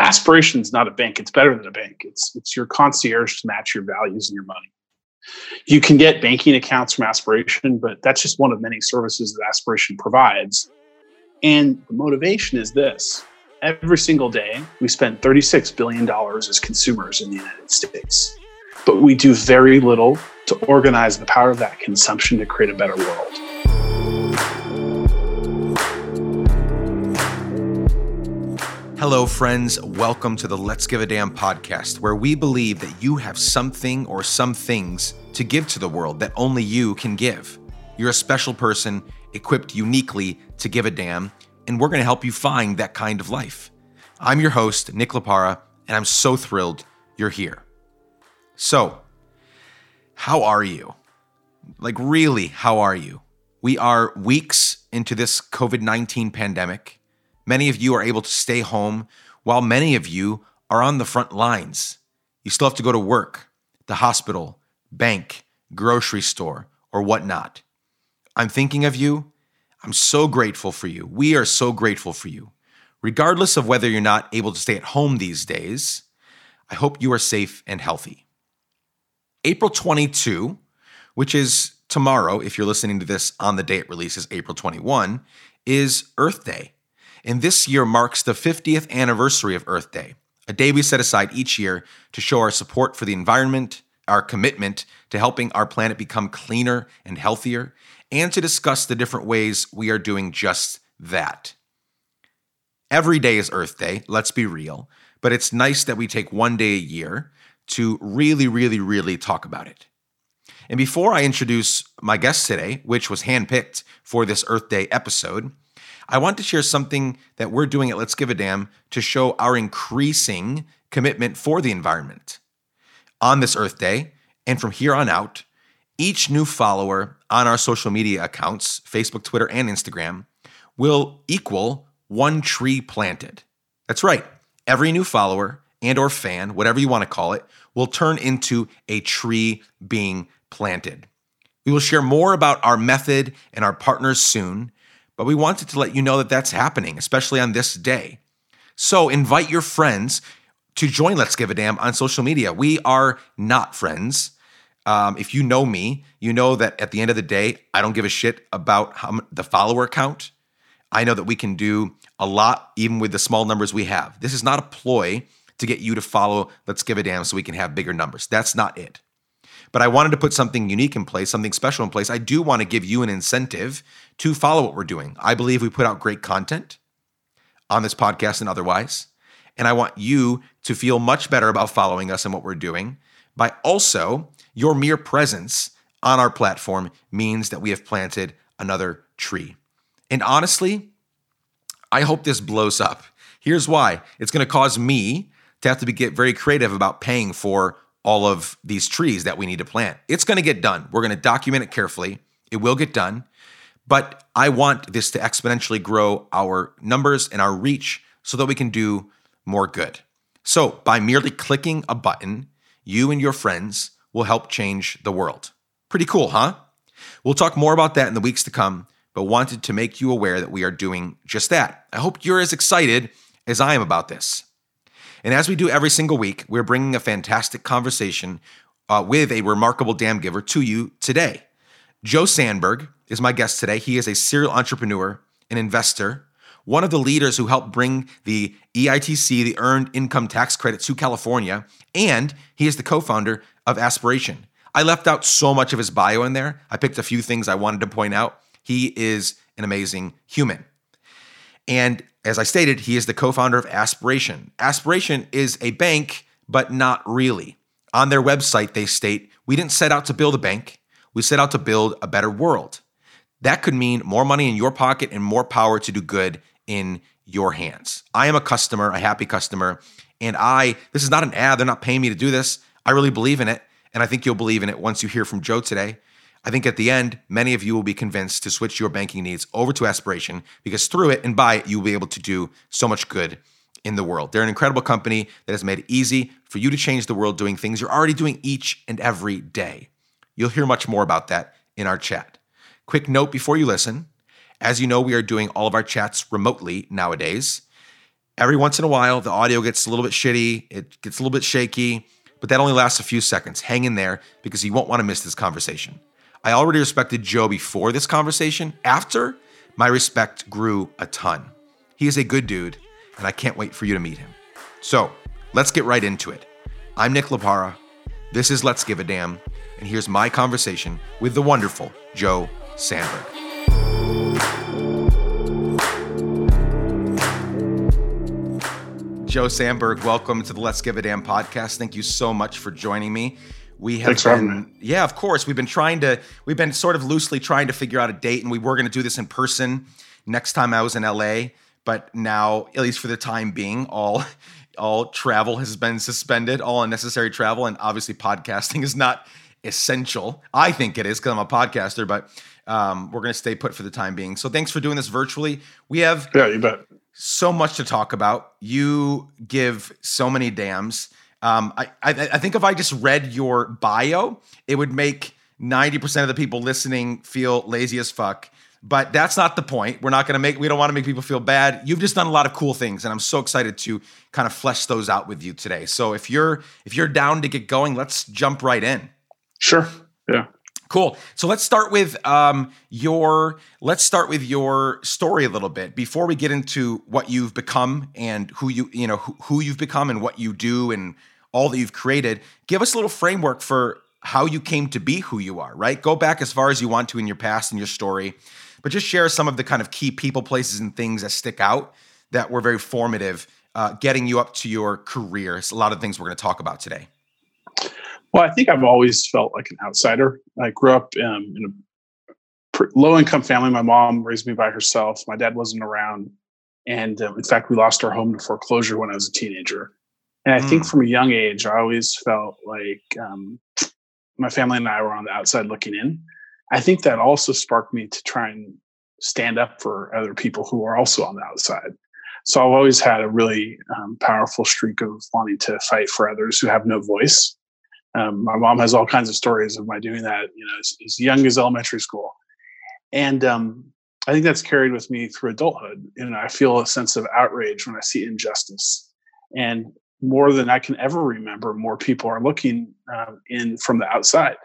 Aspiration's not a bank. It's better than a bank. It's it's your concierge to match your values and your money. You can get banking accounts from Aspiration, but that's just one of many services that Aspiration provides. And the motivation is this every single day, we spend $36 billion as consumers in the United States. But we do very little to organize the power of that consumption to create a better world. Hello, friends. Welcome to the Let's Give a Damn podcast, where we believe that you have something or some things to give to the world that only you can give. You're a special person equipped uniquely to give a damn, and we're going to help you find that kind of life. I'm your host, Nick Laparra, and I'm so thrilled you're here. So, how are you? Like, really, how are you? We are weeks into this COVID 19 pandemic. Many of you are able to stay home, while many of you are on the front lines. You still have to go to work, the hospital, bank, grocery store, or whatnot. I'm thinking of you. I'm so grateful for you. We are so grateful for you. Regardless of whether you're not able to stay at home these days, I hope you are safe and healthy. April 22, which is tomorrow, if you're listening to this on the day it releases, April 21, is Earth Day. And this year marks the 50th anniversary of Earth Day, a day we set aside each year to show our support for the environment, our commitment to helping our planet become cleaner and healthier, and to discuss the different ways we are doing just that. Every day is Earth Day, let's be real, but it's nice that we take one day a year to really, really, really talk about it. And before I introduce my guest today, which was handpicked for this Earth Day episode, I want to share something that we're doing at Let's Give a Damn to show our increasing commitment for the environment. On this Earth Day, and from here on out, each new follower on our social media accounts, Facebook, Twitter, and Instagram, will equal one tree planted. That's right. Every new follower and or fan, whatever you want to call it, will turn into a tree being planted. We will share more about our method and our partners soon, but we wanted to let you know that that's happening, especially on this day. So invite your friends to join Let's Give a Damn on social media. We are not friends. Um, if you know me, you know that at the end of the day, I don't give a shit about how, the follower count. I know that we can do a lot even with the small numbers we have. This is not a ploy to get you to follow Let's Give a Damn so we can have bigger numbers. That's not it. But I wanted to put something unique in place, something special in place. I do want to give you an incentive to follow what we're doing. I believe we put out great content on this podcast and otherwise. And I want you to feel much better about following us and what we're doing by also your mere presence on our platform means that we have planted another tree. And honestly, I hope this blows up. Here's why it's going to cause me to have to be, get very creative about paying for all of these trees that we need to plant. It's going to get done. We're going to document it carefully. It will get done. But I want this to exponentially grow our numbers and our reach so that we can do more good. So, by merely clicking a button, you and your friends will help change the world. Pretty cool, huh? We'll talk more about that in the weeks to come, but wanted to make you aware that we are doing just that. I hope you're as excited as I am about this. And as we do every single week, we're bringing a fantastic conversation uh, with a remarkable damn giver to you today. Joe Sanberg is my guest today. He is a serial entrepreneur, an investor, one of the leaders who helped bring the EITC, the Earned Income Tax Credit, to California, and he is the co founder of Aspiration. I left out so much of his bio in there. I picked a few things I wanted to point out. He is an amazing human. And as I stated, he is the co founder of Aspiration. Aspiration is a bank, but not really. On their website, they state, We didn't set out to build a bank, we set out to build a better world. That could mean more money in your pocket and more power to do good in your hands. I am a customer, a happy customer, and I, this is not an ad, they're not paying me to do this. I really believe in it, and I think you'll believe in it once you hear from Joe today. I think at the end, many of you will be convinced to switch your banking needs over to Aspiration because through it and by it, you'll be able to do so much good in the world. They're an incredible company that has made it easy for you to change the world doing things you're already doing each and every day. You'll hear much more about that in our chat. Quick note before you listen as you know, we are doing all of our chats remotely nowadays. Every once in a while, the audio gets a little bit shitty, it gets a little bit shaky, but that only lasts a few seconds. Hang in there because you won't want to miss this conversation. I already respected Joe before this conversation. After, my respect grew a ton. He is a good dude, and I can't wait for you to meet him. So, let's get right into it. I'm Nick Laparra. This is Let's Give a Damn, and here's my conversation with the wonderful Joe Sanberg. Joe Sanberg, welcome to the Let's Give a Damn podcast. Thank you so much for joining me. We have Thanks been, yeah, of course. We've been trying to, we've been sort of loosely trying to figure out a date, and we were going to do this in person next time I was in LA. But now, at least for the time being, all all travel has been suspended, all unnecessary travel, and obviously podcasting is not essential. I think it is because I'm a podcaster, but um, we're going to stay put for the time being. So thanks for doing this virtually. We have Yeah, you bet. so much to talk about. You give so many damns. Um, I, I, I think if I just read your bio, it would make 90% of the people listening feel lazy as fuck. But that's not the point. We're not going to make, we don't want to make people feel bad. You've just done a lot of cool things. And I'm so excited to kind of flesh those out with you today. So if you're, if you're down to get going, let's jump right in. Sure. Yeah. Cool. So let's start with um, your let's start with your story a little bit before we get into what you've become and who you you know who, who you've become and what you do and all that you've created. Give us a little framework for how you came to be who you are. Right. Go back as far as you want to in your past and your story, but just share some of the kind of key people, places, and things that stick out that were very formative, uh, getting you up to your career. It's a lot of things we're going to talk about today. Well, I think I've always felt like an outsider. I grew up um, in a low income family. My mom raised me by herself. My dad wasn't around. And um, in fact, we lost our home to foreclosure when I was a teenager. And I think Mm. from a young age, I always felt like um, my family and I were on the outside looking in. I think that also sparked me to try and stand up for other people who are also on the outside. So I've always had a really um, powerful streak of wanting to fight for others who have no voice. Um, my mom has all kinds of stories of my doing that, you know, as, as young as elementary school, and um, I think that's carried with me through adulthood. And I feel a sense of outrage when I see injustice, and more than I can ever remember, more people are looking um, in from the outside.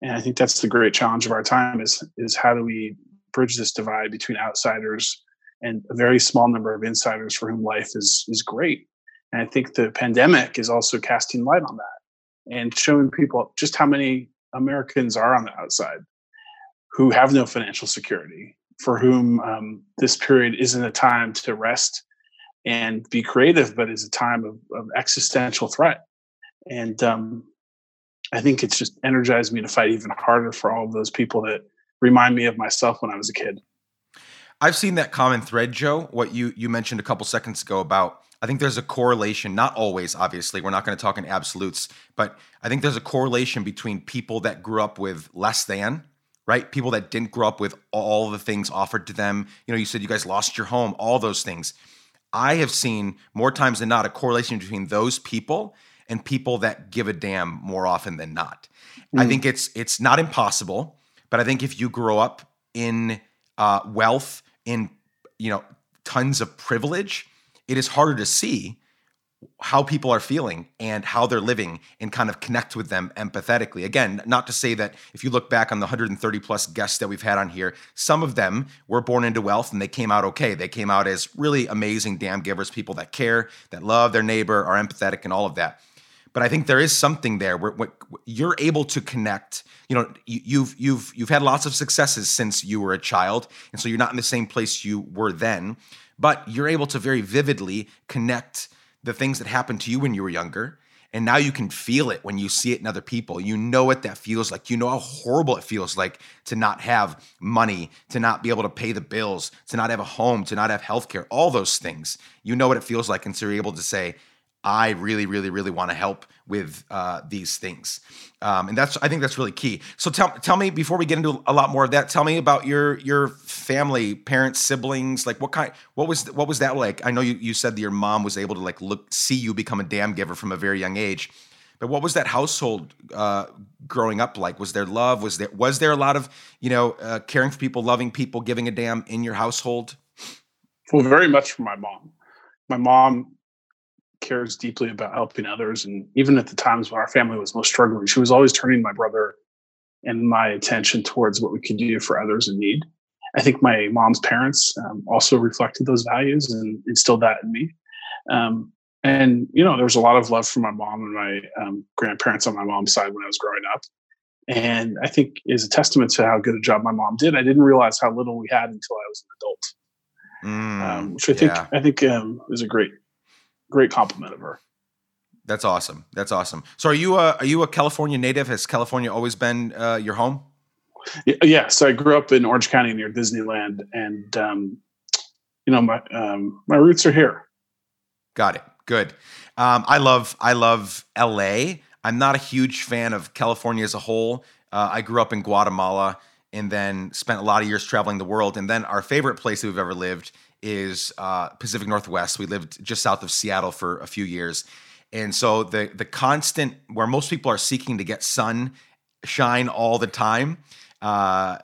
And I think that's the great challenge of our time: is is how do we bridge this divide between outsiders and a very small number of insiders for whom life is is great. And I think the pandemic is also casting light on that and showing people just how many Americans are on the outside who have no financial security, for whom um, this period isn't a time to rest and be creative, but is a time of, of existential threat. And um, I think it's just energized me to fight even harder for all of those people that remind me of myself when I was a kid. I've seen that common thread, Joe. What you you mentioned a couple seconds ago about I think there's a correlation, not always, obviously. We're not going to talk in absolutes, but I think there's a correlation between people that grew up with less than, right? People that didn't grow up with all the things offered to them. You know, you said you guys lost your home, all those things. I have seen more times than not a correlation between those people and people that give a damn more often than not. I Mm. think it's it's not impossible, but I think if you grow up in uh, wealth, in you know tons of privilege, it is harder to see how people are feeling and how they're living and kind of connect with them empathetically. Again, not to say that if you look back on the 130 plus guests that we've had on here, some of them were born into wealth and they came out okay. They came out as really amazing damn givers, people that care, that love their neighbor, are empathetic, and all of that. But I think there is something there where, where you're able to connect. You know, you, you've you've you've had lots of successes since you were a child, and so you're not in the same place you were then. But you're able to very vividly connect the things that happened to you when you were younger. And now you can feel it when you see it in other people. You know what that feels like. You know how horrible it feels like to not have money, to not be able to pay the bills, to not have a home, to not have healthcare, all those things. You know what it feels like. And so you're able to say, I really, really, really want to help with uh, these things, um, and that's I think that's really key. So tell tell me before we get into a lot more of that, tell me about your your family, parents, siblings. Like what kind? What was what was that like? I know you you said that your mom was able to like look see you become a damn giver from a very young age, but what was that household uh, growing up like? Was there love? Was there was there a lot of you know uh, caring for people, loving people, giving a damn in your household? Well, very much from my mom. my mom cares deeply about helping others. And even at the times when our family was most struggling, she was always turning my brother and my attention towards what we could do for others in need. I think my mom's parents um, also reflected those values and instilled that in me. Um, and you know, there was a lot of love from my mom and my um, grandparents on my mom's side when I was growing up. And I think is a testament to how good a job my mom did. I didn't realize how little we had until I was an adult, mm, um, which I think yeah. I think um, is a great great compliment of her. That's awesome. That's awesome. So, are you a are you a California native? Has California always been uh, your home? Yeah, so I grew up in Orange County near Disneyland, and um, you know my um, my roots are here. Got it. Good. Um, I love I love L.A. I'm not a huge fan of California as a whole. Uh, I grew up in Guatemala and then spent a lot of years traveling the world. And then our favorite place that we've ever lived is uh, Pacific Northwest. We lived just south of Seattle for a few years, and so the the constant where most people are seeking to get sun shine all the time. Uh,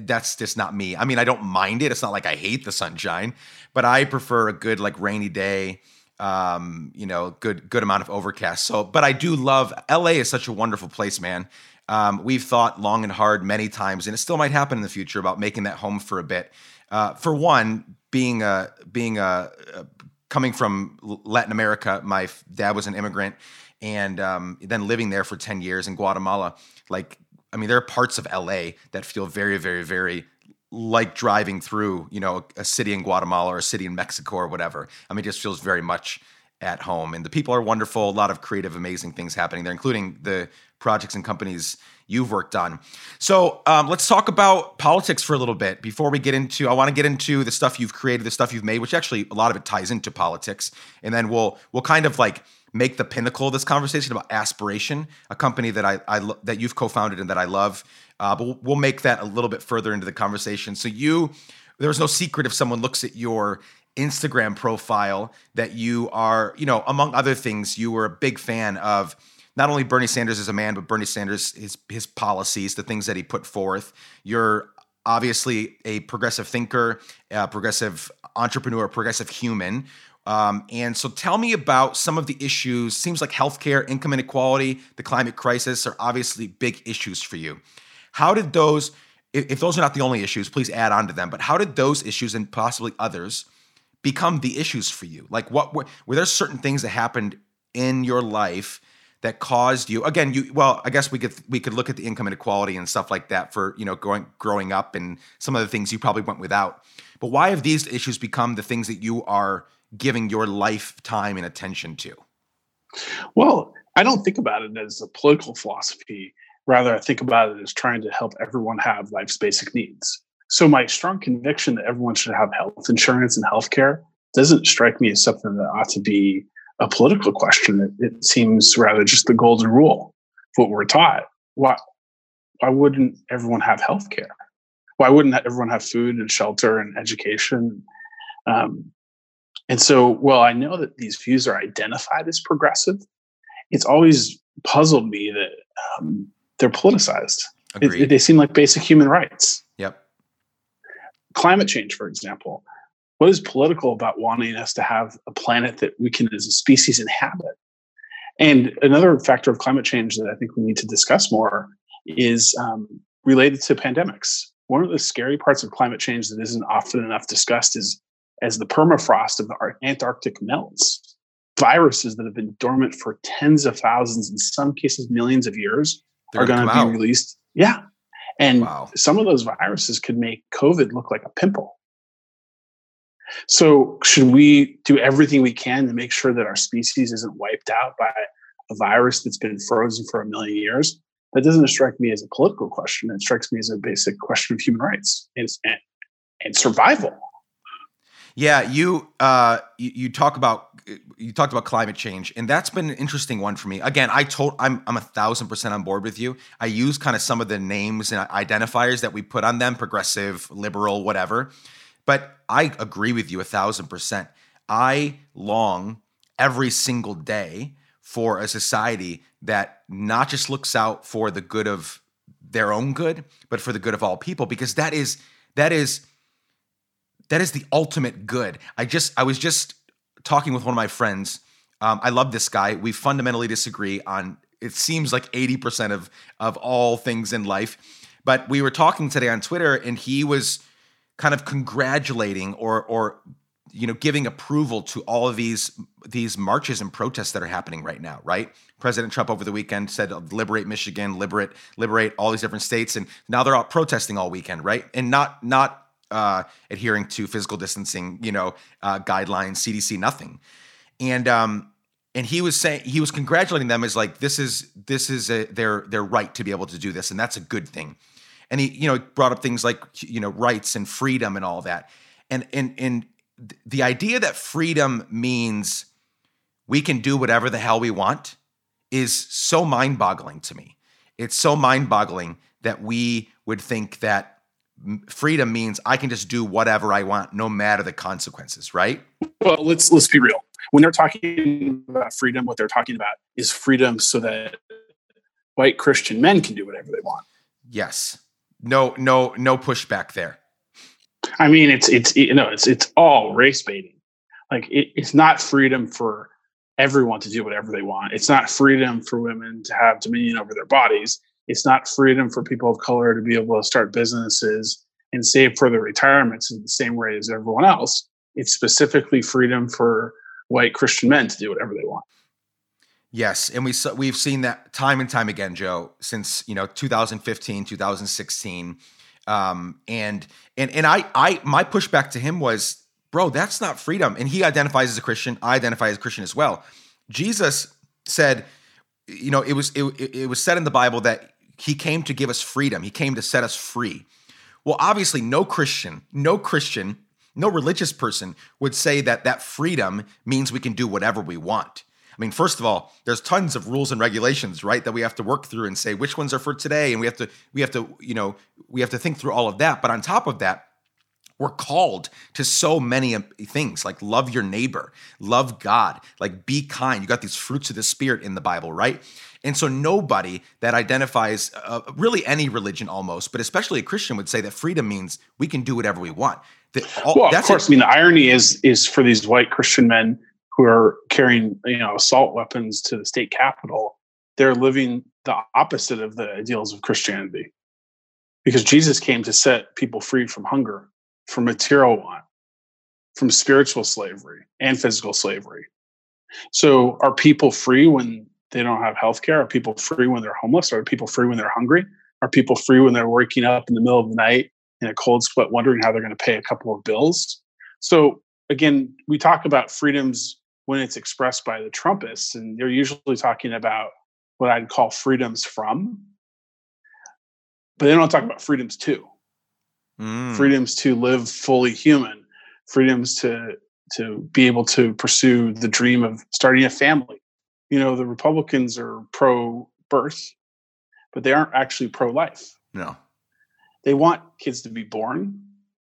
that's just not me. I mean, I don't mind it. It's not like I hate the sunshine, but I prefer a good like rainy day. Um, you know, good good amount of overcast. So, but I do love LA. is such a wonderful place, man. Um, we've thought long and hard many times, and it still might happen in the future about making that home for a bit. Uh, for one, being a being a, a, coming from Latin America, my dad was an immigrant, and um, then living there for ten years in Guatemala. Like, I mean, there are parts of LA that feel very, very, very like driving through, you know, a city in Guatemala or a city in Mexico or whatever. I mean, it just feels very much at home, and the people are wonderful. A lot of creative, amazing things happening there, including the projects and companies you've worked on. So um, let's talk about politics for a little bit before we get into. I want to get into the stuff you've created, the stuff you've made, which actually a lot of it ties into politics, and then we'll we'll kind of like make the pinnacle of this conversation about aspiration, a company that I, I that you've co-founded and that I love. Uh, but we'll make that a little bit further into the conversation. So you, there's no secret if someone looks at your Instagram profile that you are, you know, among other things, you were a big fan of not only Bernie Sanders as a man, but Bernie Sanders his his policies, the things that he put forth. You're obviously a progressive thinker, a progressive entrepreneur, a progressive human. Um, and so tell me about some of the issues. Seems like healthcare, income inequality, the climate crisis are obviously big issues for you. How did those, if, those are not the only issues, please add on to them, but how did those issues and possibly others become the issues for you? Like what were, were there certain things that happened in your life that caused you again you well i guess we could we could look at the income inequality and stuff like that for you know growing growing up and some of the things you probably went without. But why have these issues become the things that you are giving your lifetime and attention to? Well i don't think about it as a political philosophy. Rather i think about it as trying to help everyone have life's basic needs. So my strong conviction that everyone should have health insurance and health care doesn't strike me as something that ought to be a political question. It, it seems rather just the golden rule what we're taught. Why, why wouldn't everyone have health care? Why wouldn't everyone have food and shelter and education? Um, and so, well, I know that these views are identified as progressive. It's always puzzled me that um, they're politicized. It, they seem like basic human rights. Yep. Climate change, for example what is political about wanting us to have a planet that we can as a species inhabit? And another factor of climate change that i think we need to discuss more is um, related to pandemics. One of the scary parts of climate change that isn't often enough discussed is as the permafrost of the antarctic melts viruses that have been dormant for tens of thousands in some cases millions of years They're are going to be out. released. Yeah. And wow. some of those viruses could make covid look like a pimple so, should we do everything we can to make sure that our species isn't wiped out by a virus that's been frozen for a million years? That doesn't strike me as a political question. It strikes me as a basic question of human rights and, and, survival. Yeah, you, uh, you you talk about you talked about climate change, and that's been an interesting one for me. Again, I told I'm I'm a thousand percent on board with you. I use kind of some of the names and identifiers that we put on them: progressive, liberal, whatever. But I agree with you a thousand percent. I long every single day for a society that not just looks out for the good of their own good, but for the good of all people, because that is that is that is the ultimate good. I just I was just talking with one of my friends. Um, I love this guy. We fundamentally disagree on it seems like 80% of of all things in life. But we were talking today on Twitter and he was kind of congratulating or or you know giving approval to all of these these marches and protests that are happening right now right? President trump over the weekend said liberate michigan liberate liberate all these different states and now they're out protesting all weekend right? And not not uh, adhering to physical distancing you know uh, guidelines cdc nothing. And um and he was saying he was congratulating them as like this is this is a, their their right to be able to do this and that's a good thing and he you know brought up things like you know rights and freedom and all that. And and and the idea that freedom means we can do whatever the hell we want is so mind-boggling to me. It's so mind-boggling that we would think that freedom means i can just do whatever i want no matter the consequences right? Well let's let's be real. When they're talking about freedom what they're talking about is freedom so that white christian men can do whatever they want. Yes no no no pushback there. I mean it's it's you know it's it's all race baiting. Like it, it's not freedom for everyone to do whatever they want. It's not freedom for women to have dominion over their bodies. It's not freedom for people of color to be able to start businesses and save for their retirements in the same way as everyone else. It's specifically freedom for white christian men to do whatever they want Yes, and we we've seen that time and time again, Joe, since you know 2015, 2016, um, and and and I I my pushback to him was, bro, that's not freedom. And he identifies as a Christian. I identify as a Christian as well. Jesus said, you know, it was it, it was said in the Bible that he came to give us freedom. He came to set us free. Well, obviously, no Christian, no Christian, no religious person would say that that freedom means we can do whatever we want. I mean, first of all, there's tons of rules and regulations, right, that we have to work through and say which ones are for today, and we have to we have to you know we have to think through all of that. But on top of that, we're called to so many things like love your neighbor, love God, like be kind. You got these fruits of the spirit in the Bible, right? And so nobody that identifies uh, really any religion almost, but especially a Christian would say that freedom means we can do whatever we want. That all, well, of course, I mean the irony is is for these white Christian men who are carrying you know assault weapons to the state capitol they're living the opposite of the ideals of christianity. Because jesus came to set people free from hunger from material want from spiritual slavery and physical slavery. So are people free when they don't have health care are people free when they're homeless? Are people free when they're hungry? Are people free when they're waking up in the middle of the night in a cold sweat wondering how they're going to pay a couple of bills? So again we talk about freedoms when it's expressed by the Trumpists, and they're usually talking about what I'd call freedoms from, but they don't talk about freedoms to. Mm. Freedoms to live fully human, freedoms to to be able to pursue the dream of starting a family. You know, the Republicans are pro birth, but they aren't actually pro life. No. They want kids to be born,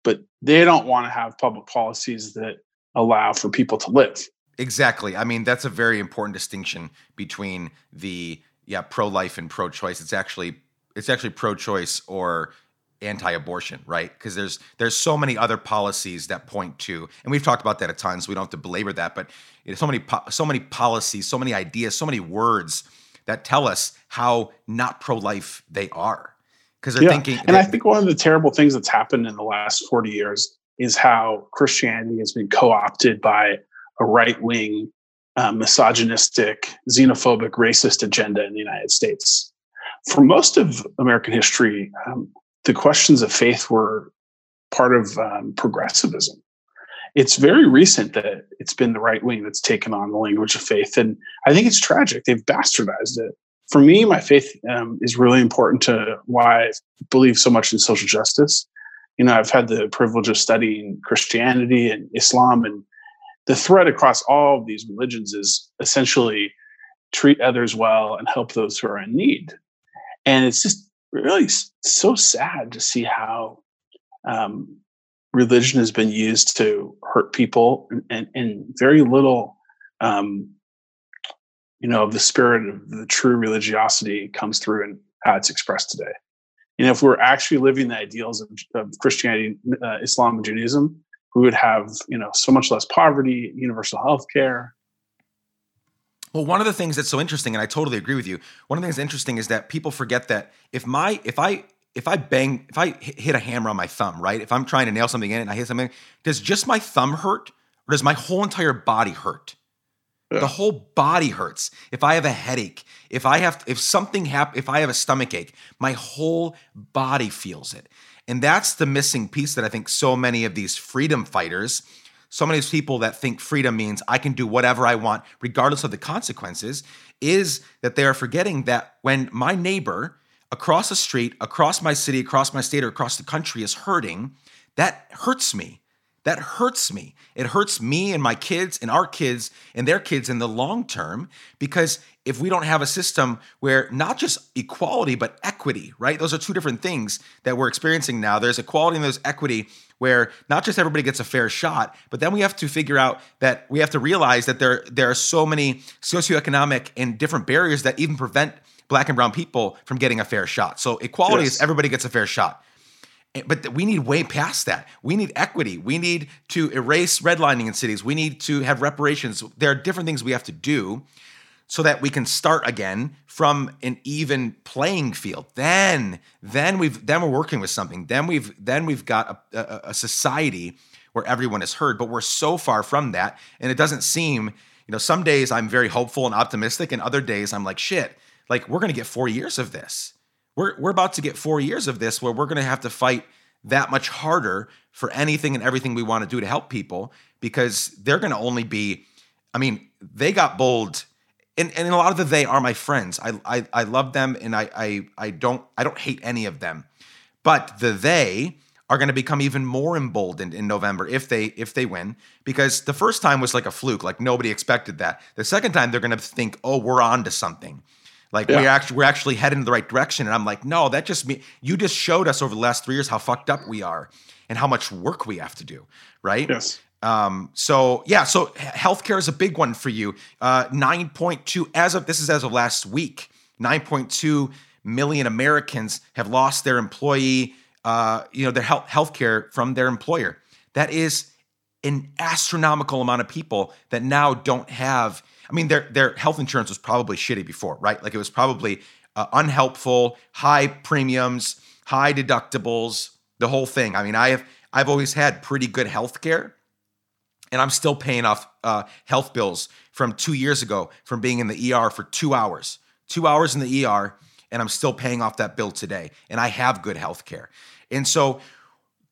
but they don't want to have public policies that allow for people to live. Exactly. I mean, that's a very important distinction between the yeah pro-life and pro-choice. It's actually it's actually pro-choice or anti-abortion, right? Because there's there's so many other policies that point to, and we've talked about that at times. So we don't have to belabor that, but so many po- so many policies, so many ideas, so many words that tell us how not pro-life they are. Because they're yeah. thinking, and I think one of the terrible things that's happened in the last forty years is how Christianity has been co-opted by a right wing, uh, misogynistic, xenophobic, racist agenda in the United States. For most of American history, um, the questions of faith were part of um, progressivism. It's very recent that it's been the right wing that's taken on the language of faith. And I think it's tragic. They've bastardized it. For me, my faith um, is really important to why I believe so much in social justice. You know, I've had the privilege of studying Christianity and Islam and the thread across all of these religions is essentially treat others well and help those who are in need. And it's just really so sad to see how um, religion has been used to hurt people and, and, and very little, um, you know, of the spirit of the true religiosity comes through in how it's expressed today. You know, if we're actually living the ideals of, of Christianity, uh, Islam, and Judaism, we would have you know so much less poverty universal health care well, one of the things that's so interesting, and I totally agree with you. One of the things that's interesting is that people forget that if my if I if I bang if I hit a hammer on my thumb, right? If I'm trying to nail something in and I hit something, does just my thumb hurt, or does my whole entire body hurt? Yeah. The whole body hurts. If I have a headache, if I have if something happen, if I have a stomach ache, my whole body feels it. And that's the missing piece that I think so many of these freedom fighters so many of these people that think freedom means I can do whatever I want, regardless of the consequences, is that they are forgetting that when my neighbor across the street, across my city, across my state, or across the country is hurting, that hurts me. That hurts me. It hurts me and my kids and our kids and their kids in the long term because if we don't have a system where not just equality, but equity, right? Those are two different things that we're experiencing now. There's equality and there's equity where not just everybody gets a fair shot, but then we have to figure out that we have to realize that there, there are so many socioeconomic and different barriers that even prevent black and brown people from getting a fair shot. So equality yes. is everybody gets a fair shot. But we need way past that. We need equity. We need to erase redlining in cities. We need to have reparations. There are different things we have to do so that we can start again from an even playing field. Then, then we've then we're working with something. Then we've then we've got a, a, a society where everyone is heard. But we're so far from that, and it doesn't seem. You know, some days I'm very hopeful and optimistic, and other days I'm like, shit. Like we're gonna get four years of this. We're we're about to get four years of this where we're gonna have to fight that much harder for anything and everything we want to do to help people because they're going to only be i mean they got bold and, and a lot of the they are my friends. I, I I love them and I I I don't I don't hate any of them. But the they are going to become even more emboldened in November if they if they win because the first time was like a fluke like nobody expected that. The second time they're going to think, "Oh, we're on to something." Like yeah. we actually we're actually heading in the right direction and I'm like, "No, that just me you just showed us over the last 3 years how fucked up we are and how much work we have to do." Right? Yes. Um, so yeah, so healthcare is a big one for you. Uh, 9.2 as of this is as of last week. 9.2 million Americans have lost their employee, uh, you know, their health healthcare from their employer. That is an astronomical amount of people that now don't have. I mean, their their health insurance was probably shitty before, right? Like it was probably uh, unhelpful, high premiums, high deductibles, the whole thing. I mean, I have I've always had pretty good health care and I'm still paying off uh, health bills from two years ago from being in the ER for two hours, two hours in the ER, and I'm still paying off that bill today. And I have good health care. And so,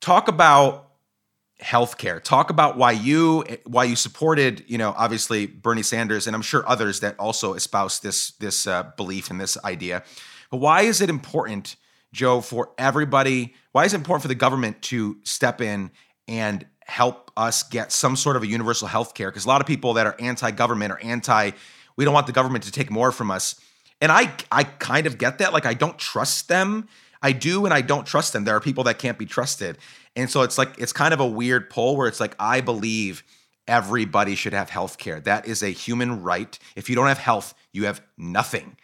talk about healthcare. Talk about why you why you supported, you know, obviously Bernie Sanders, and I'm sure others that also espouse this this uh, belief and this idea. But why is it important, Joe, for everybody? Why is it important for the government to step in and help us get some sort of a universal health care because a lot of people that are anti-government or anti we don't want the government to take more from us and i i kind of get that like i don't trust them i do and i don't trust them there are people that can't be trusted and so it's like it's kind of a weird pull where it's like i believe everybody should have health care that is a human right if you don't have health you have nothing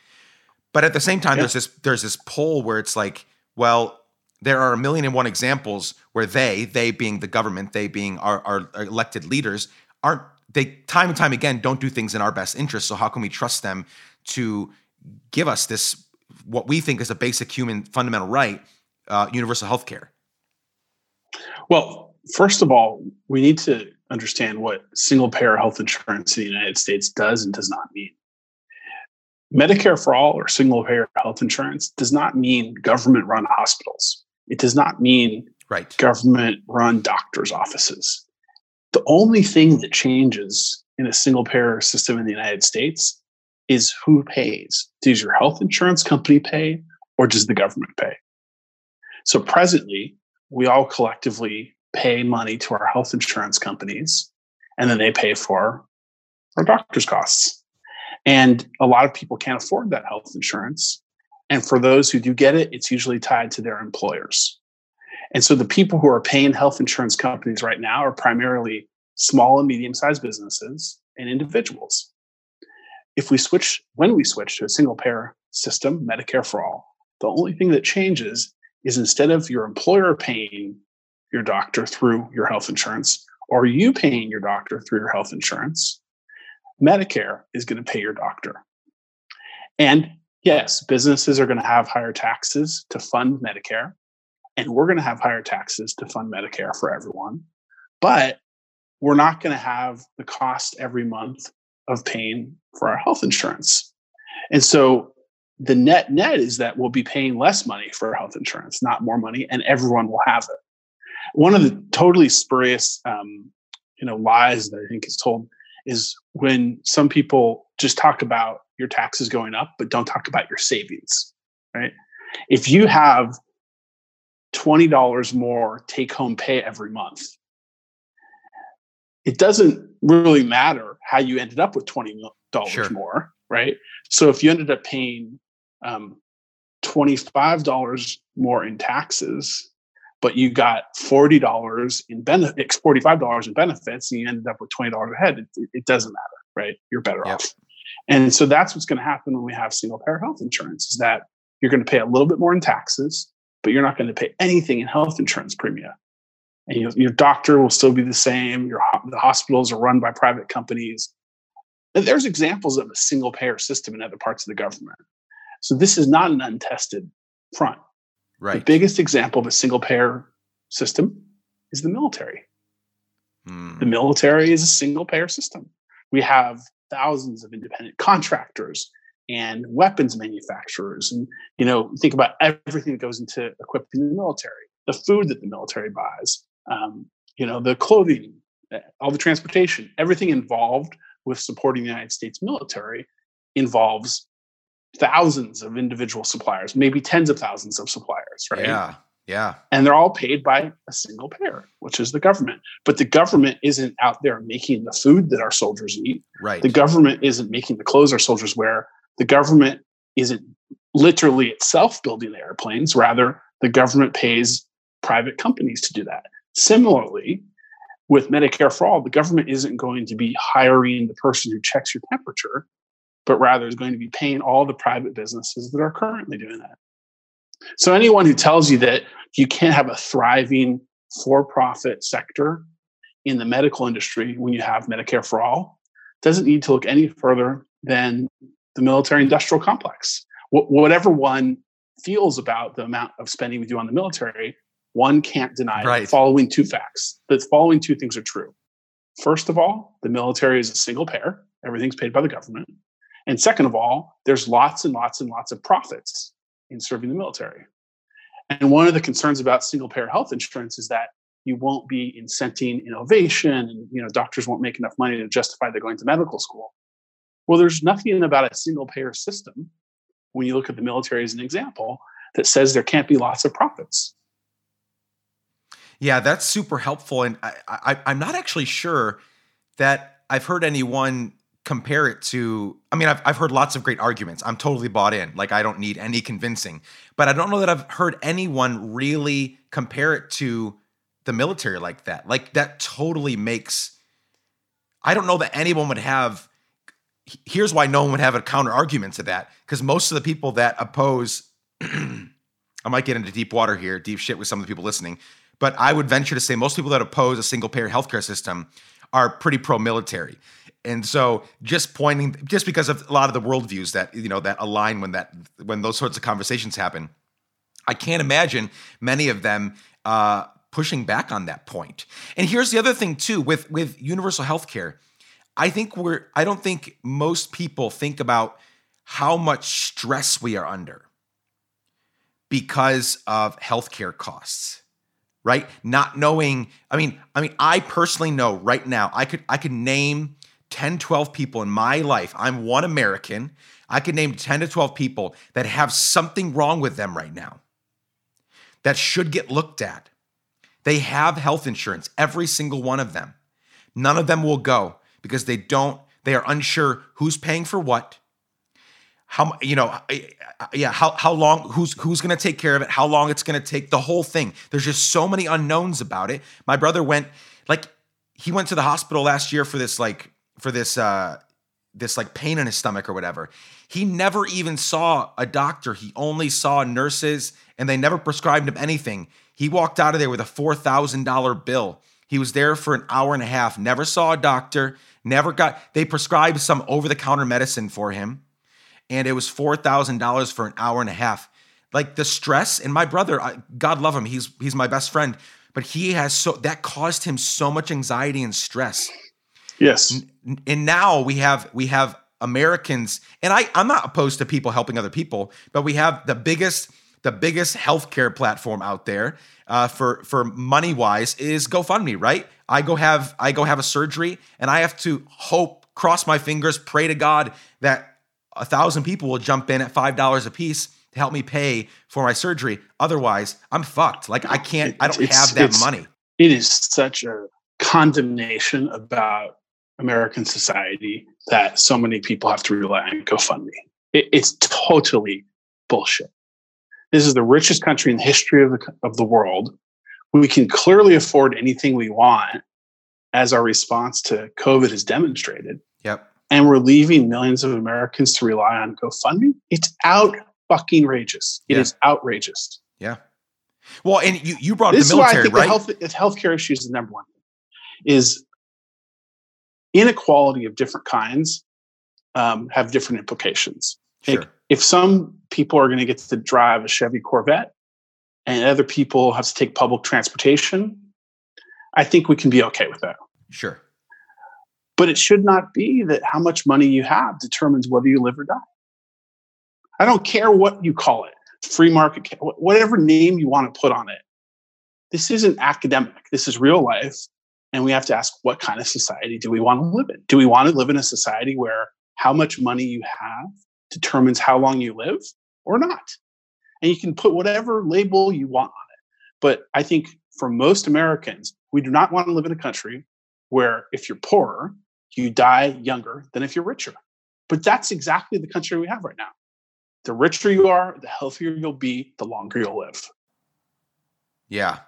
but at the same time yeah. there's this there's this pull where it's like well there are a million and one examples where they, they being the government, they being our, our elected leaders, aren't they time and time again don't do things in our best interest. So how can we trust them to give us this what we think is a basic human fundamental right, uh, universal health care? Well, first of all, we need to understand what single payer health insurance in the United States does and does not mean. Medicare for all or single payer health insurance does not mean government run hospitals. It does not mean right. government run doctors' offices. The only thing that changes in a single payer system in the United States is who pays. Does your health insurance company pay or does the government pay? So presently, we all collectively pay money to our health insurance companies and then they pay for our doctor's costs. And a lot of people can't afford that health insurance. And for those who do get it, it's usually tied to their employers. And so the people who are paying health insurance companies right now are primarily small and medium sized businesses and individuals. If we switch, when we switch to a single payer system, Medicare for all, the only thing that changes is instead of your employer paying your doctor through your health insurance, or you paying your doctor through your health insurance, Medicare is going to pay your doctor. And yes, businesses are going to have higher taxes to fund Medicare, and we're going to have higher taxes to fund Medicare for everyone. But we're not going to have the cost every month of paying for our health insurance. And so the net net is that we'll be paying less money for health insurance, not more money, and everyone will have it. One of the totally spurious, um, you know, lies that I think is told is when some people just talk about your taxes going up, but don't talk about your savings, right? If you have $20 more take home pay every month, it doesn't really matter how you ended up with $20 sure. more, right? So if you ended up paying um, $25 more in taxes, but you got $40 in benefits, $45 in benefits, and you ended up with $20 ahead, it, it doesn't matter, right? You're better yep. off. And so that's what's going to happen when we have single payer health insurance is that you're going to pay a little bit more in taxes, but you're not going to pay anything in health insurance premium. And your, your doctor will still be the same. Your the hospitals are run by private companies. And there's examples of a single payer system in other parts of the government. So this is not an untested front. Right. The biggest example of a single payer system is the military. Mm. The military is a single payer system. We have thousands of independent contractors and weapons manufacturers and you know think about everything that goes into equipping the military the food that the military buys um, you know the clothing eh, all the transportation everything involved with supporting the united states military involves thousands of individual suppliers, maybe tens of thousands of suppliers, right? Yeah. Yeah. And they're all paid by a single payer, which is the government. But the government isn't out there making the food that our soldiers eat. Right. The government isn't making the clothes our soldiers wear. The government isn't literally itself building the airplanes. Rather, the government pays private companies to do that. Similarly, with Medicare for all, the government isn't going to be hiring the person who checks your temperature but rather is going to be paying all the private businesses that are currently doing that. So anyone who tells you that you can't have a thriving for-profit sector in the medical industry when you have Medicare for all doesn't need to look any further than the military industrial complex. Wh- whatever one feels about the amount of spending we do on the military, one can't deny right. the following two facts. The following two things are true. First of all, the military is a single payer, everything's paid by the government. And second of all, there's lots and lots and lots of profits in serving the military. And one of the concerns about single payer health insurance is that you won't be incenting innovation and you know doctors won't make enough money to justify they're going to medical school. Well, there's nothing about a single payer system when you look at the military as an example that says there can't be lots of profits. Yeah, that's super helpful. And I, I, I'm not actually sure that I've heard anyone compare it to i mean I've, I've heard lots of great arguments. I'm totally bought in. Like i don't need any convincing. But i don't know that i've heard anyone really compare it to the military like that. Like that totally makes i don't know that anyone would have here's why no one would have a counter argument to that. Because most of the people that oppose i might get into deep water here deep shit with some of the people listening but i would venture to say most people that oppose a single payer healthcare system are pretty pro military and so just pointing just because of a lot of the worldviews that you know that align when that when those sorts of conversations happen i can't imagine many of them uh, pushing back on that point. and here's the other thing too with with universal health care i think we're i don't think most people think about how much stress we are under because of healthcare costs right not knowing i mean i mean i personally know right now i could i could name 10, 12 people in my life, I'm one American, I could name 10 to 12 people that have something wrong with them right now that should get looked at. They have health insurance, every single one of them. None of them will go because they don't, they are unsure who's paying for what. How you know, yeah, how how long who's who's going to take care of it, how long it's going to take, the whole thing. There's just so many unknowns about it. My brother went like he went to the hospital last year for this like for this uh this like pain in his stomach or whatever. He never even saw a doctor. He only saw nurses and they never prescribed him anything. He walked out of there with a $4,000 bill. He was there for an hour and a half, never saw a doctor, never got, they prescribed some over the counter medicine for him. And it was $4,000 for an hour and a half. Like the stress, and my brother, God love him, he's, he's my best friend, but he has so, that caused him so much anxiety and stress. Yes. And now we have, we have Americans, and I, I'm not opposed to people helping other people, but we have the biggest, the biggest healthcare platform out there uh, for for money wise is GoFundMe, right? I go have I go have a surgery, and I have to hope, cross my fingers, pray to God that a thousand people will jump in at five dollars a piece to help me pay for my surgery. Otherwise, I'm fucked. Like I can't. I don't have that money. It is such a condemnation about American society that so many people have to rely on GoFundMe. It, it's totally bullshit. This is the richest country in the history of the, of the world. We can clearly afford anything we want, as our response to COVID has demonstrated. Yep. And we're leaving millions of Americans to rely on GoFundMe. It's out fucking outrageous. It yeah. is outrageous. Yeah. Well, and you, you brought this the military, is why I think right? The health, healthcare issue is the number one. Is inequality of different kinds um, have different implications. Sure. Like if some people are going to get to drive a Chevy Corvette and other people have to take public transportation, I think we can be okay with that. Sure. But it should not be that how much money you have determines whether you live or die. I don't care what you call it free market, whatever name you want to put on it. This isn't academic, this is real life. And we have to ask what kind of society do we want to live in? Do we want to live in a society where how much money you have determines how long you live or not? And you can put whatever label you want on it. But I think for most Americans, we do not want to live in a country where if you're poorer, you die younger than if you're richer. But that's exactly the country we have right now. The richer you are, the healthier you'll be, the longer you'll live. Yeah,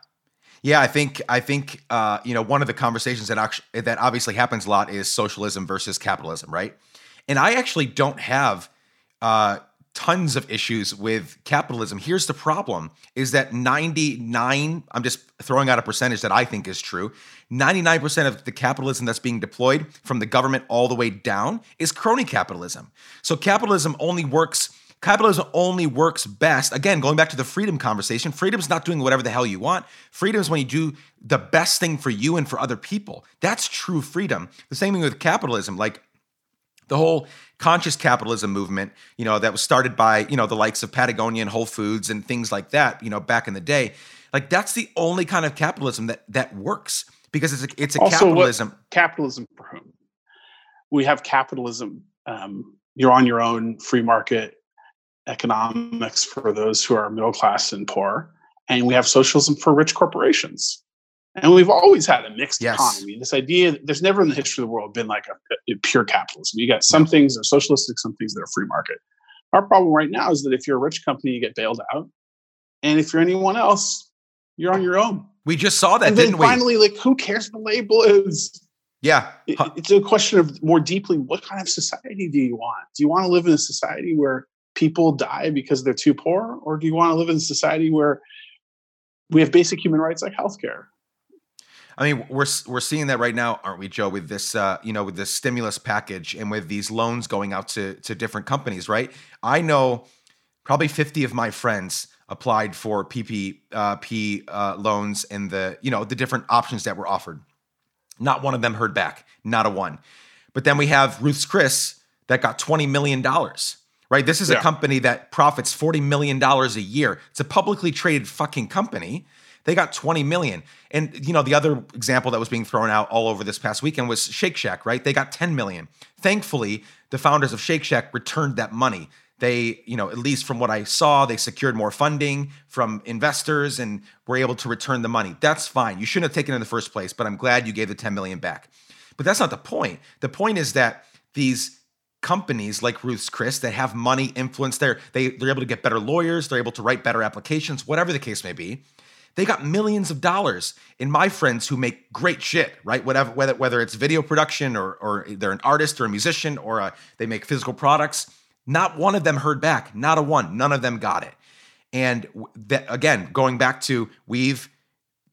yeah, I think I think uh, you know one of the conversations that actually that obviously happens a lot is socialism versus capitalism, right? And I actually don't have uh, tons of issues with capitalism. Here's the problem: is that 99. I'm just throwing out a percentage that I think is true. 99% of the capitalism that's being deployed from the government all the way down is crony capitalism. So capitalism only works Capitalism only works best. Again, going back to the freedom conversation, freedom is not doing whatever the hell you want. Freedom is when you do the best thing for you and for other people. That's true freedom. The same thing with capitalism. Like the whole conscious capitalism movement, you know, that was started by, you know, the likes of Patagonia and Whole Foods and things like that, you know, back in the day. Like that's the only kind of capitalism that that works because it's a, it's a also, capitalism. capitalism for whom? We have capitalism. Um, you're on your own free market economics for those who are middle class and poor, and we have socialism for rich corporations. And we've always had a mixed yes. economy. This idea, there's never in the history of the world been like a, a pure capitalism. You got some things that are socialistic, some things that are free market. Our problem right now is that if you're a rich company, you get bailed out. And if you're anyone else, you're on your own. We just saw that, and didn't we? Finally, like, who cares what the label is? Yeah. it's a question of more deeply, what kind of society do you want? Do you want to live in a society where people die because they're too poor, or do you want to live in a society where we have basic human rights like healthcare? I mean, we're we're seeing that right now, aren't we, Joe? With this, uh, you know, with this stimulus package and with these loans going out to to different companies, right? I know probably fifty of my friends applied for PPP uh, uh, loans and the you know the different options that were offered. Not one of them heard back, not a one. But then we have Ruth's Chris that got twenty million dollars right? This is yeah. a company that profits $40 million a year. It's a publicly traded fucking company. They got 20 million. And you know, the other example that was being thrown out all over this past weekend was Shake Shack, right? They got 10 million. Thankfully, the founders of Shake Shack returned that money. They, you know, at least from what I saw, they secured more funding from investors and were able to return the money. That's fine. You shouldn't have taken it in the first place, but I'm glad you gave the 10 million back. But that's not the point. The point is that these companies like Ruth's Chris that have money, influence, they're, they, they're able to get better lawyers, they're able to write better applications, whatever the case may be. They got millions of dollars in my friends who make great shit, right? Whatever, whether, whether it's video production or, or they're an artist or a musician or a, they make physical products. Not one of them heard back, not a one. None of them got it. And that, again, going back to we've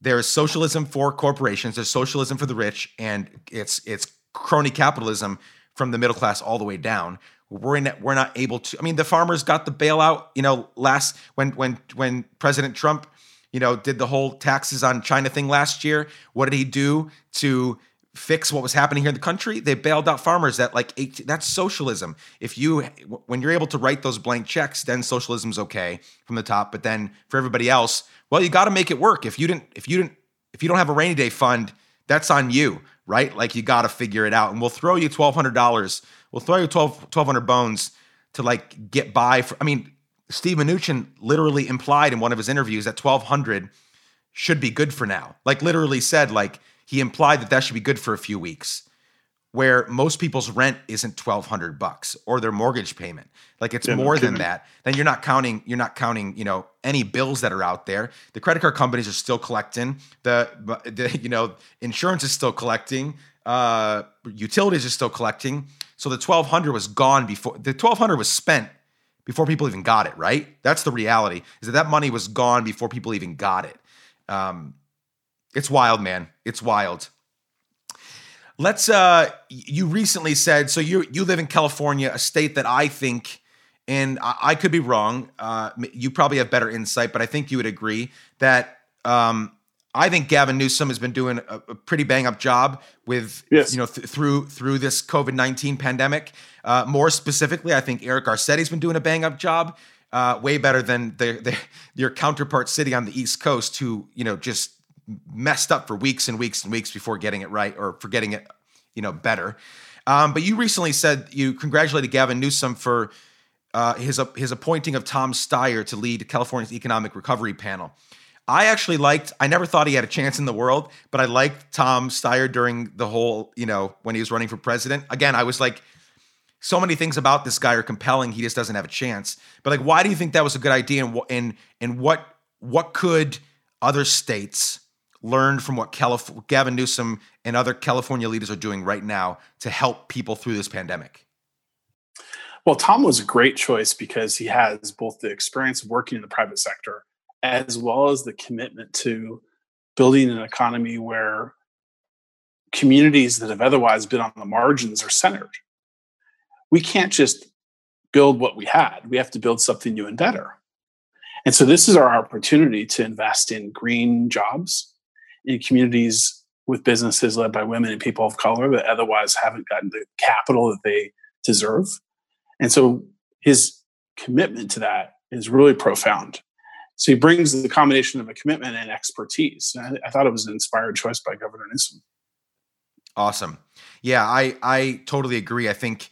there's socialism for corporations, there's socialism for the rich, and it's it's crony capitalism from the middle class all the way down. We're in, we're not able to. I mean, the farmers got the bailout. You know, last when when when President Trump, you know, did the whole taxes on China thing last year. What did he do to fix what was happening here in the country? They bailed out farmers at like 18. That's socialism. If you when you're able to write those blank checks, then socialism's okay from the top. But then for everybody else, well, you got to make it work. If you didn't, if you didn't, if you don't have a rainy day fund, that's on you, right? Like you got to figure it out. And we'll throw you twelve hundred dollars we'll throw you 12, 1200 bones to like get by. For, I mean, Steve Mnuchin literally implied in one of his interviews that 1200 should be good for now. Like literally said, like he implied that that should be good for a few weeks where most people's rent isn't 1200 bucks or their mortgage payment like it's yeah, more than that then you're not counting you're not counting you know any bills that are out there the credit card companies are still collecting the, the you know insurance is still collecting uh utilities are still collecting so the 1200 was gone before the 1200 was spent before people even got it, right? That's the reality is that that money was gone before people even got it. Um, it's wild, man. It's wild. Let's uh you recently said so you you live in California, a state that I think and I, I could be wrong. Uh, you probably have better insight, but I think you would agree that um, I think Gavin Newsom has been doing a, a pretty bang up job with yes. you know th- through through this COVID nineteen pandemic. Uh, more specifically, I think Eric Garcetti's been doing a bang up job, uh, way better than the, the, your counterpart city on the East Coast, who you know just messed up for weeks and weeks and weeks before getting it right or for getting it you know better. Um, but you recently said you congratulated Gavin Newsom for uh, his his appointing of Tom Steyer to lead California's economic recovery panel. I actually liked, I never thought he had a chance in the world, but I liked Tom Steyer during the whole, you know, when he was running for president. Again, I was like, so many things about this guy are compelling. He just doesn't have a chance. But like, why do you think that was a good idea? And and and what what could other states learn from what Calif- Gavin Newsom and other California leaders are doing right now to help people through this pandemic? Well, Tom was a great choice because he has both the experience of working in the private sector as well as the commitment to building an economy where communities that have otherwise been on the margins are centered. We can't just build what we had, we have to build something new and better. And so, this is our opportunity to invest in green jobs communities with businesses led by women and people of color that otherwise haven't gotten the capital that they deserve. And so, his commitment to that is really profound. So he brings the combination of a commitment and expertise. And I, I thought it was an inspired choice by Governor Newsom. Awesome. Yeah, I I totally agree. I think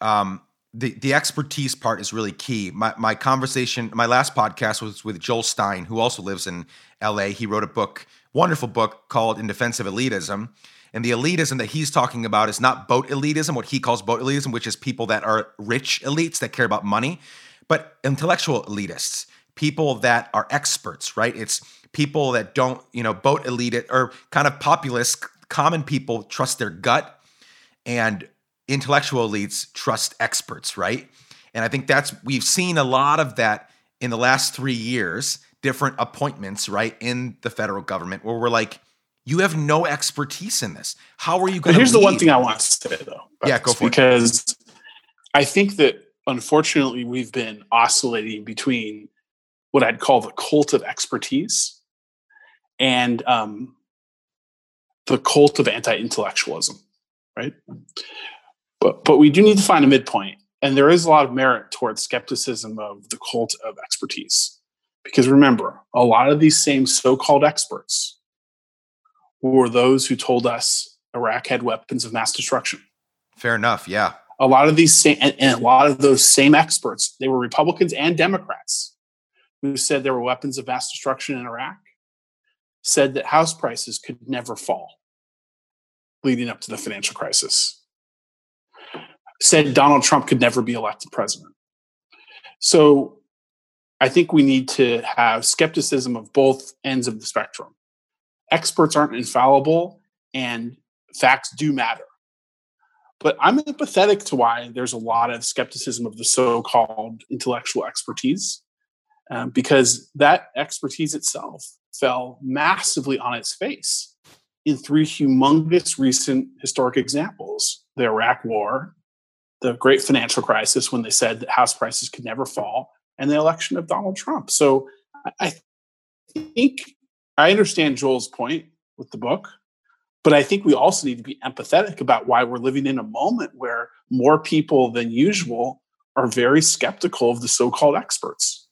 um, the the expertise part is really key. My my conversation, my last podcast was with Joel Stein, who also lives in L.A. He wrote a book, wonderful book called "In Defense of Elitism." And the elitism that he's talking about is not boat elitism, what he calls boat elitism, which is people that are rich elites that care about money, but intellectual elitists people that are experts, right? It's people that don't, you know, boat elite or kind of populist, common people trust their gut and intellectual elites trust experts, right? And I think that's, we've seen a lot of that in the last three years, different appointments, right, in the federal government where we're like, you have no expertise in this. How are you going to? Here's lead? the one thing I want to say, though. Yeah, go for because it. Because I think that unfortunately we've been oscillating between what I'd call the cult of expertise and um, the cult of anti-intellectualism, right? But but we do need to find a midpoint, and there is a lot of merit towards skepticism of the cult of expertise, because remember, a lot of these same so-called experts were those who told us Iraq had weapons of mass destruction. Fair enough, yeah. A lot of these same and, and a lot of those same experts, they were Republicans and Democrats who said there were weapons of mass destruction in Iraq, said that house prices could never fall leading up to the financial crisis, said Donald Trump could never be elected president. So I think we need to have skepticism of both ends of the spectrum. Experts aren't infallible and facts do matter. But I'm empathetic to why there's a lot of skepticism of the so called intellectual expertise um, because that expertise itself fell massively on its face in three humongous recent historic examples the Iraq War, the great financial crisis when they said that house prices could never fall, and the election of Donald Trump. So I think I understand Joel's point with the book, but I think we also need to be empathetic about why we're living in a moment where more people than usual are very skeptical of the so called experts.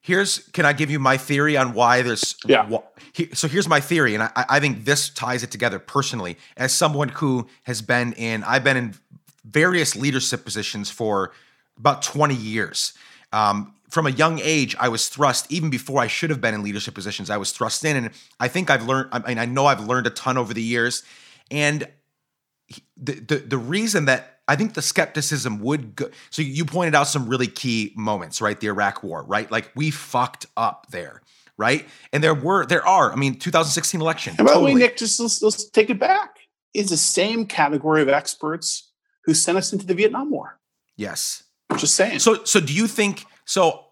Here's, can I give you my theory on why there's, yeah. so here's my theory, and I, I think this ties it together personally. As someone who has been in, I've been in various leadership positions for about 20 years. Um, from a young age, I was thrust, even before I should have been in leadership positions, I was thrust in. And I think I've learned, I mean, I know I've learned a ton over the years. And the, the, the reason that I think the skepticism would go, so you pointed out some really key moments, right? The Iraq war, right? Like we fucked up there, right? And there were, there are, I mean, 2016 election. And by the way, Nick, just let's, let's take it back. Is the same category of experts who sent us into the Vietnam War. Yes. Just saying. So, so do you think? So,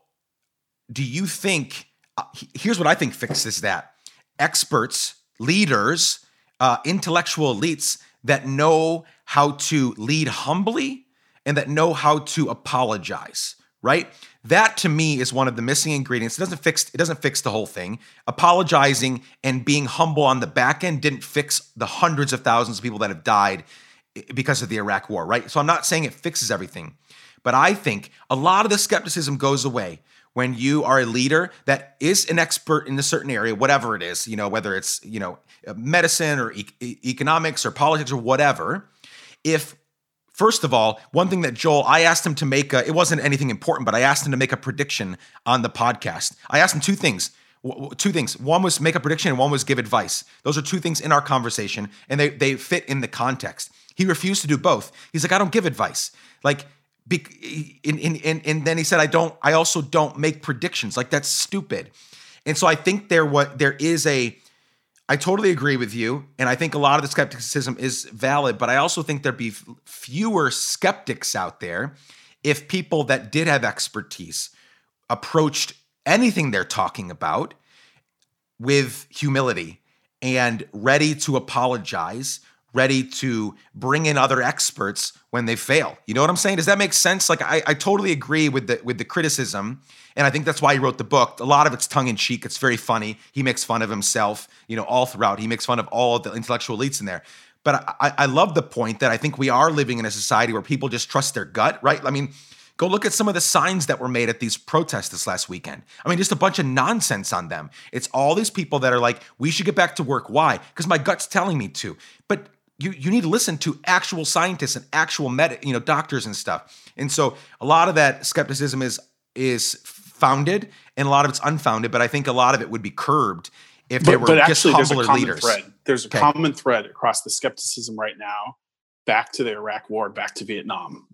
do you think? Uh, here's what I think fixes that: experts, leaders, uh, intellectual elites that know how to lead humbly and that know how to apologize. Right. That to me is one of the missing ingredients. It doesn't fix. It doesn't fix the whole thing. Apologizing and being humble on the back end didn't fix the hundreds of thousands of people that have died eh, because of the Iraq War. Right. So I'm not saying it fixes everything but I think a lot of the skepticism goes away when you are a leader that is an expert in a certain area, whatever it is, you know, whether it's, you know, uh, medicine or e- economics or politics or whatever. If First of all, one thing that Joel, I asked him to make, a, it wasn't anything important, but I asked him to make a prediction on the podcast. I asked him two things. Two things. One was make a prediction, and one was give advice. Those are two things in our conversation, and they they fit in the context. He refused to do both. He's like, I don't give advice. Like be, and, and, and then he said, I don't, I also don't make predictions. Like that's stupid. And so I think there what there is a I totally agree with you. And I think a lot of the skepticism is valid, but I also think there'd be fewer skeptics out there if people that did have expertise approached anything they're talking about with humility and ready to apologize ready to bring in other experts when they fail. You know what I'm saying? Does that make sense? Like I, I totally agree with the with the criticism, and I think that's why he wrote the book. A lot of it's tongue in cheek. It's very funny. He makes fun of himself, you know, all throughout. He makes fun of all the intellectual elites in there. But I, I love the point that I think we are living in a society where people just trust their gut, right? I mean, Go look at some of the signs that were made at these protests this last weekend. I mean, just a bunch of nonsense on them. It's all these people that are like, we should get back to work. Why? Because my gut's telling me to. But you you need to listen to actual scientists and actual med you know doctors and stuff. And so a lot of that skepticism is is founded and a lot of it's unfounded, but I think a lot of it would be curbed if there were but actually, just humbler there's a leaders. Thread. There's a okay. common thread across the skepticism right now, back to the Iraq War, back to Vietnam,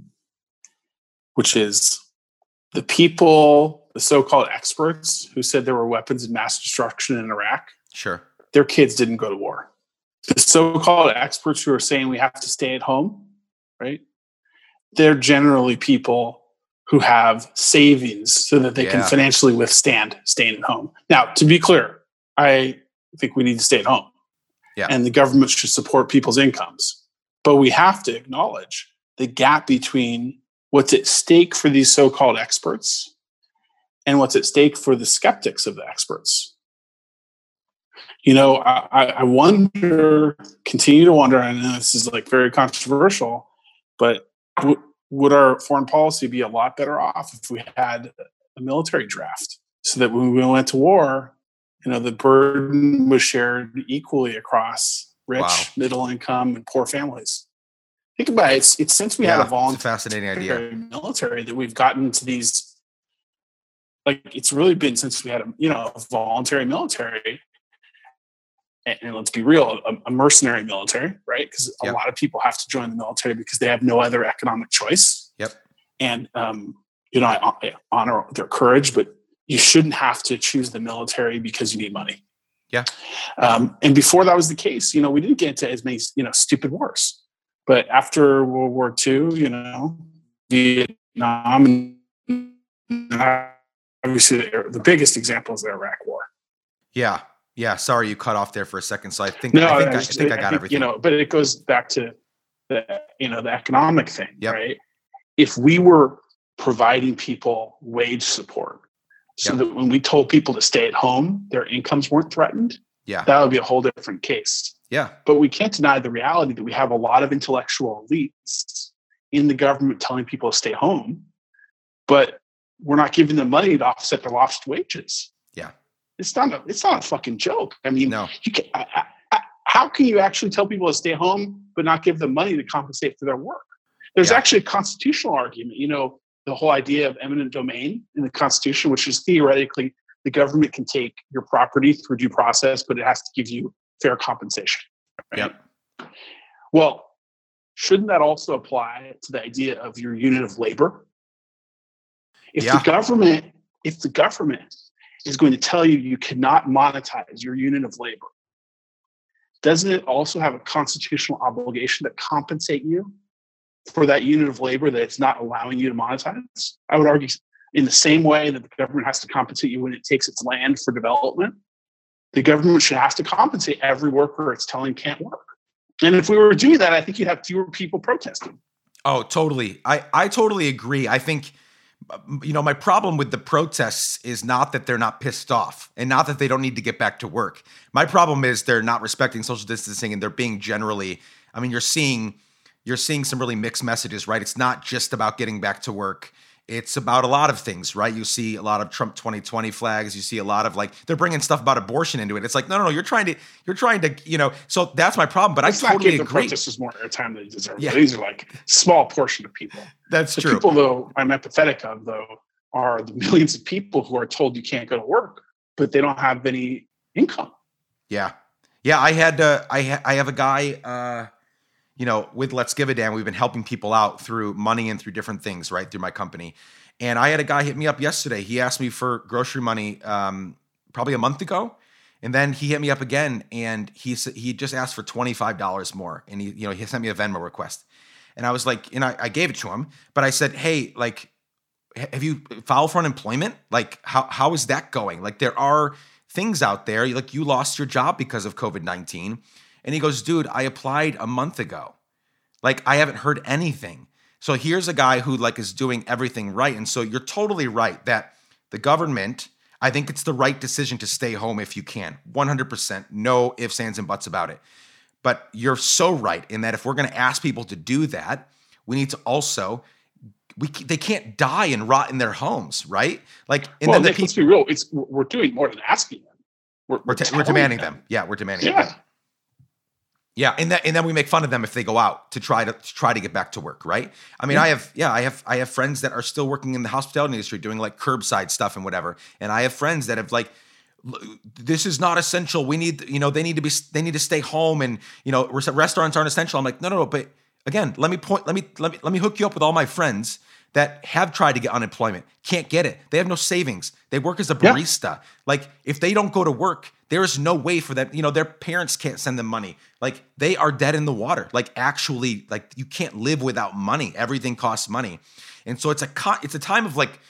which is the people, the so-called experts who said there were weapons of mass destruction in Iraq. Sure, their kids didn't go to war the so-called experts who are saying we have to stay at home, right? They're generally people who have savings so that they yeah. can financially withstand staying at home. Now, to be clear, I think we need to stay at home. Yeah. And the government should support people's incomes. But we have to acknowledge the gap between what's at stake for these so-called experts and what's at stake for the skeptics of the experts you know, I, I wonder, continue to wonder, I know this is like very controversial, but w- would our foreign policy be a lot better off if we had a military draft so that when we went to war, you know, the burden was shared equally across rich, wow. middle income, and poor families? Think about it. It's, it's since we yeah, had a voluntary a fascinating idea. military that we've gotten to these like it's really been since we had a you know a voluntary military and, and let's be real, a, a mercenary military, right? Because a lot of people have to join the military because they have no other economic choice. Yep. And um, you know, I, I honor their courage, but you shouldn't have to choose the military because you need money. Yeah. Um, and before that was the case, you know, we didn't get into as many, you know, stupid wars. But after World War II, you know, Vietnam and obviously the biggest example is the Iraq War. Yeah, yeah. Sorry, you cut off there for a second. So I think no, I think I, I, think I got think, everything. You know, but it goes back to the you know the economic thing, yep. right? If we were providing people wage support, so yep. that when we told people to stay at home, their incomes weren't threatened. Yeah, that would be a whole different case. Yeah, but we can't deny the reality that we have a lot of intellectual elites in the government telling people to stay home, but we're not giving them money to offset their lost wages. Yeah, it's not a it's not a fucking joke. I mean, no. you can, I, I, how can you actually tell people to stay home but not give them money to compensate for their work? There's yeah. actually a constitutional argument. You know, the whole idea of eminent domain in the Constitution, which is theoretically the government can take your property through due process, but it has to give you fair compensation. Right? Yep. Well, shouldn't that also apply to the idea of your unit of labor? If yeah. the government, if the government is going to tell you you cannot monetize your unit of labor, doesn't it also have a constitutional obligation to compensate you for that unit of labor that it's not allowing you to monetize? I would argue in the same way that the government has to compensate you when it takes its land for development, the government should have to compensate every worker it's telling can't work. And if we were doing that, I think you'd have fewer people protesting. Oh, totally. I, I totally agree. I think, you know, my problem with the protests is not that they're not pissed off and not that they don't need to get back to work. My problem is they're not respecting social distancing and they're being generally, I mean, you're seeing you're seeing some really mixed messages, right? It's not just about getting back to work it's about a lot of things, right? You see a lot of Trump 2020 flags. You see a lot of like they're bringing stuff about abortion into it. It's like no, no, no. You're trying to, you're trying to, you know. So that's my problem. But Let's I totally not give agree. The protesters more airtime than they deserve. Yeah. These are like small portion of people. That's the true. People though I'm empathetic of though are the millions of people who are told you can't go to work, but they don't have any income. Yeah, yeah. I had uh, I ha- I have a guy. Uh, you know, with Let's Give a Damn, we've been helping people out through money and through different things, right? Through my company. And I had a guy hit me up yesterday. He asked me for grocery money um, probably a month ago. And then he hit me up again and he he just asked for $25 more. And he, you know, he sent me a Venmo request. And I was like, and I, I gave it to him, but I said, hey, like, have you filed for unemployment? Like, how how is that going? Like, there are things out there, like you lost your job because of COVID 19 and he goes, dude, I applied a month ago. Like, I haven't heard anything. So here's a guy who like is doing everything right. And so you're totally right that the government, I think it's the right decision to stay home if you can. 100%. No ifs, ands, and buts about it. But you're so right in that if we're going to ask people to do that, we need to also we they can't die and rot in their homes, right? Like, and well, then the Nick, people, let's be real. It's we're doing more than asking them. We're, we're, we're, we're demanding them. them. Yeah, we're demanding. Yeah. Them. Yeah, and that and then we make fun of them if they go out to try to, to try to get back to work, right? I mean, I have yeah, I have I have friends that are still working in the hospitality industry doing like curbside stuff and whatever. And I have friends that have like this is not essential. We need, you know, they need to be they need to stay home and, you know, restaurants aren't essential. I'm like, "No, no, no, but again, let me point let me let me let me hook you up with all my friends that have tried to get unemployment, can't get it. They have no savings. They work as a barista. Yeah. Like if they don't go to work, there is no way for them, you know, their parents can't send them money. Like they are dead in the water. Like actually, like you can't live without money. Everything costs money. And so it's a it's a time of like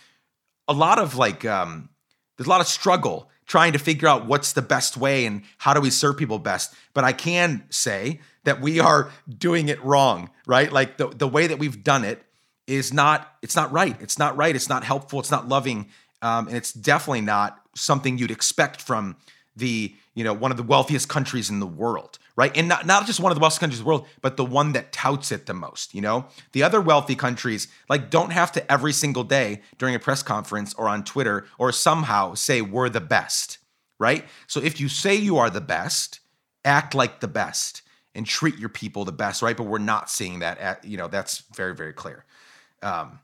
a lot of like um there's a lot of struggle trying to figure out what's the best way and how do we serve people best. But I can say that we are doing it wrong, right? Like the, the way that we've done it is not it's not right. It's not right. It's not helpful. It's not loving, um, and it's definitely not something you'd expect from the you know one of the wealthiest countries in the world right and not, not just one of the wealthiest countries in the world but the one that touts it the most you know the other wealthy countries like don't have to every single day during a press conference or on twitter or somehow say we're the best right so if you say you are the best act like the best and treat your people the best right but we're not seeing that at you know that's very very clear um,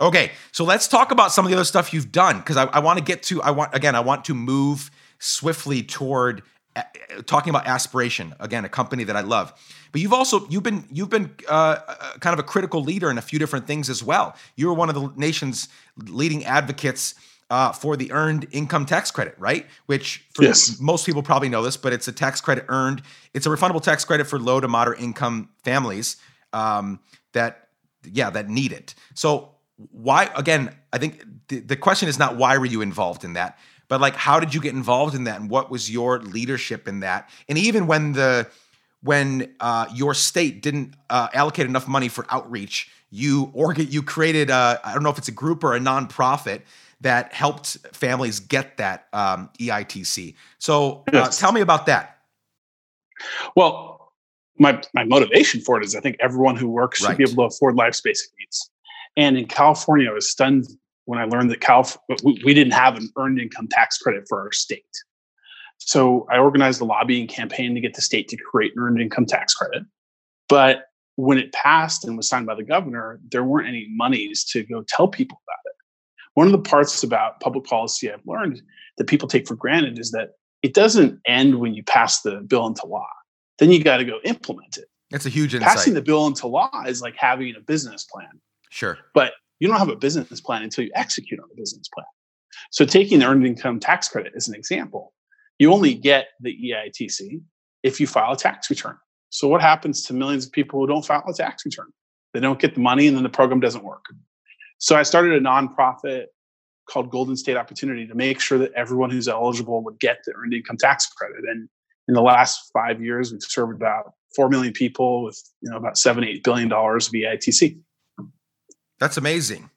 okay, so let's talk about some of the other stuff you've done because I, I want to get to. I want again. I want to move swiftly toward uh, talking about aspiration again, a company that I love. But you've also you've been you've been uh, kind of a critical leader in a few different things as well. You were one of the nation's leading advocates. Uh, for the earned income tax credit, right? Which yes. most people probably know this, but it's a tax credit earned. It's a refundable tax credit for low to moderate income families um, that yeah, that need it. So why again, I think the, the question is not why were you involved in that, but like how did you get involved in that and what was your leadership in that? And even when the when uh, your state didn't uh, allocate enough money for outreach, you or you created a, I don't know if it's a group or a nonprofit that helped families get that um, EITC. So uh, yes. tell me about that. Well, my my motivation for it is I think everyone who works should be able to afford life's basic needs. And in California, I was stunned when I learned that Calif- we didn't have an earned income tax credit for our state. So I organized a lobbying campaign to get the state to create an earned income tax credit. But when it passed and was signed by the governor, there weren't any monies to go tell people about it. One of the parts about public policy I've learned that people take for granted is that it doesn't end when you pass the bill into law. Then you got to go implement it. That's a huge insight. Passing the bill into law is like having a business plan. Sure. But you don't have a business plan until you execute on the business plan. So taking the earned income tax credit as an example, you only get the EITC if you file a tax return. So what happens to millions of people who don't file a tax return? They don't get the money and then the program doesn't work. So I started a nonprofit called Golden State Opportunity to make sure that everyone who's eligible would get the earned income tax credit. And in the last five years, we've served about four million people with you know about seven, eight billion dollars of EITC. That's amazing.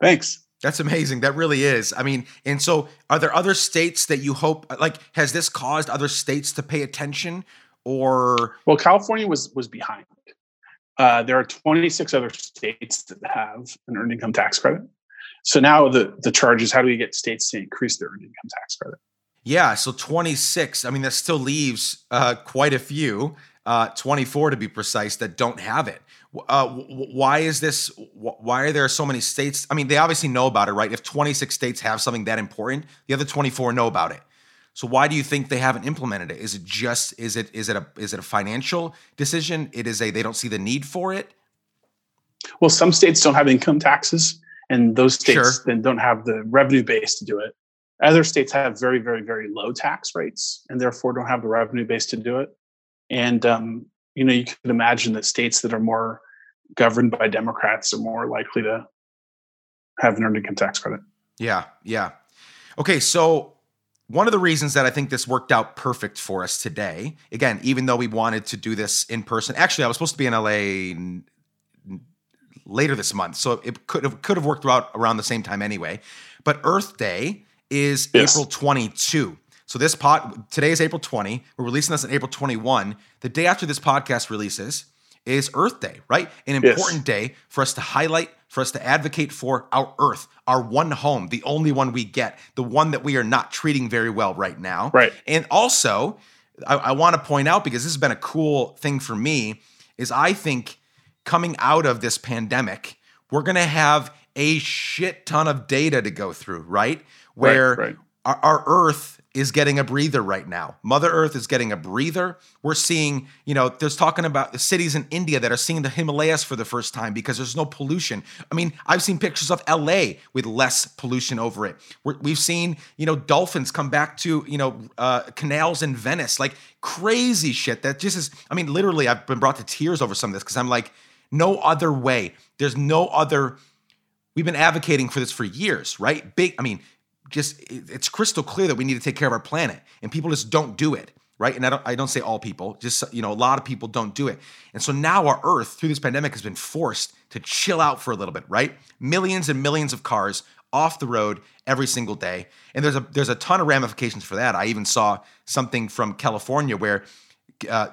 Thanks. That's amazing. That really is. I mean, and so are there other states that you hope like has this caused other states to pay attention or Well, California was was behind. Uh, there are 26 other states that have an earned income tax credit. So now the the charge is how do we get states to increase their earned income tax credit? Yeah, so 26. I mean, that still leaves uh, quite a few, uh, 24 to be precise, that don't have it. Uh, why is this? Why are there so many states? I mean, they obviously know about it, right? If 26 states have something that important, the other 24 know about it. So why do you think they haven't implemented it? Is it just is it is it a is it a financial decision? It is a they don't see the need for it. Well, some states don't have income taxes, and those states sure. then don't have the revenue base to do it. Other states have very, very, very low tax rates, and therefore don't have the revenue base to do it. And um, you know, you could imagine that states that are more governed by Democrats are more likely to have an earned income tax credit. Yeah, yeah. Okay, so one of the reasons that I think this worked out perfect for us today, again, even though we wanted to do this in person, actually, I was supposed to be in LA later this month, so it could have could have worked out around the same time anyway. But Earth Day is yes. April 22. So this pot today is April 20. We're releasing this on April 21. The day after this podcast releases is Earth Day, right? An important yes. day for us to highlight, for us to advocate for our Earth, our one home, the only one we get, the one that we are not treating very well right now. Right. And also, I, I want to point out because this has been a cool thing for me, is I think coming out of this pandemic, we're going to have a shit ton of data to go through, right? Where right, right. Our, our Earth is getting a breather right now. Mother Earth is getting a breather. We're seeing, you know, there's talking about the cities in India that are seeing the Himalayas for the first time because there's no pollution. I mean, I've seen pictures of LA with less pollution over it. we have seen, you know, dolphins come back to, you know, uh, canals in Venice, like crazy shit that just is, I mean, literally, I've been brought to tears over some of this because I'm like, no other way. There's no other. We've been advocating for this for years, right? Big, I mean, just it's crystal clear that we need to take care of our planet and people just don't do it right? And I don't, I don't say all people just you know a lot of people don't do it. And so now our earth through this pandemic has been forced to chill out for a little bit right? Millions and millions of cars off the road every single day. And there's a there's a ton of ramifications for that. I even saw something from california where uh,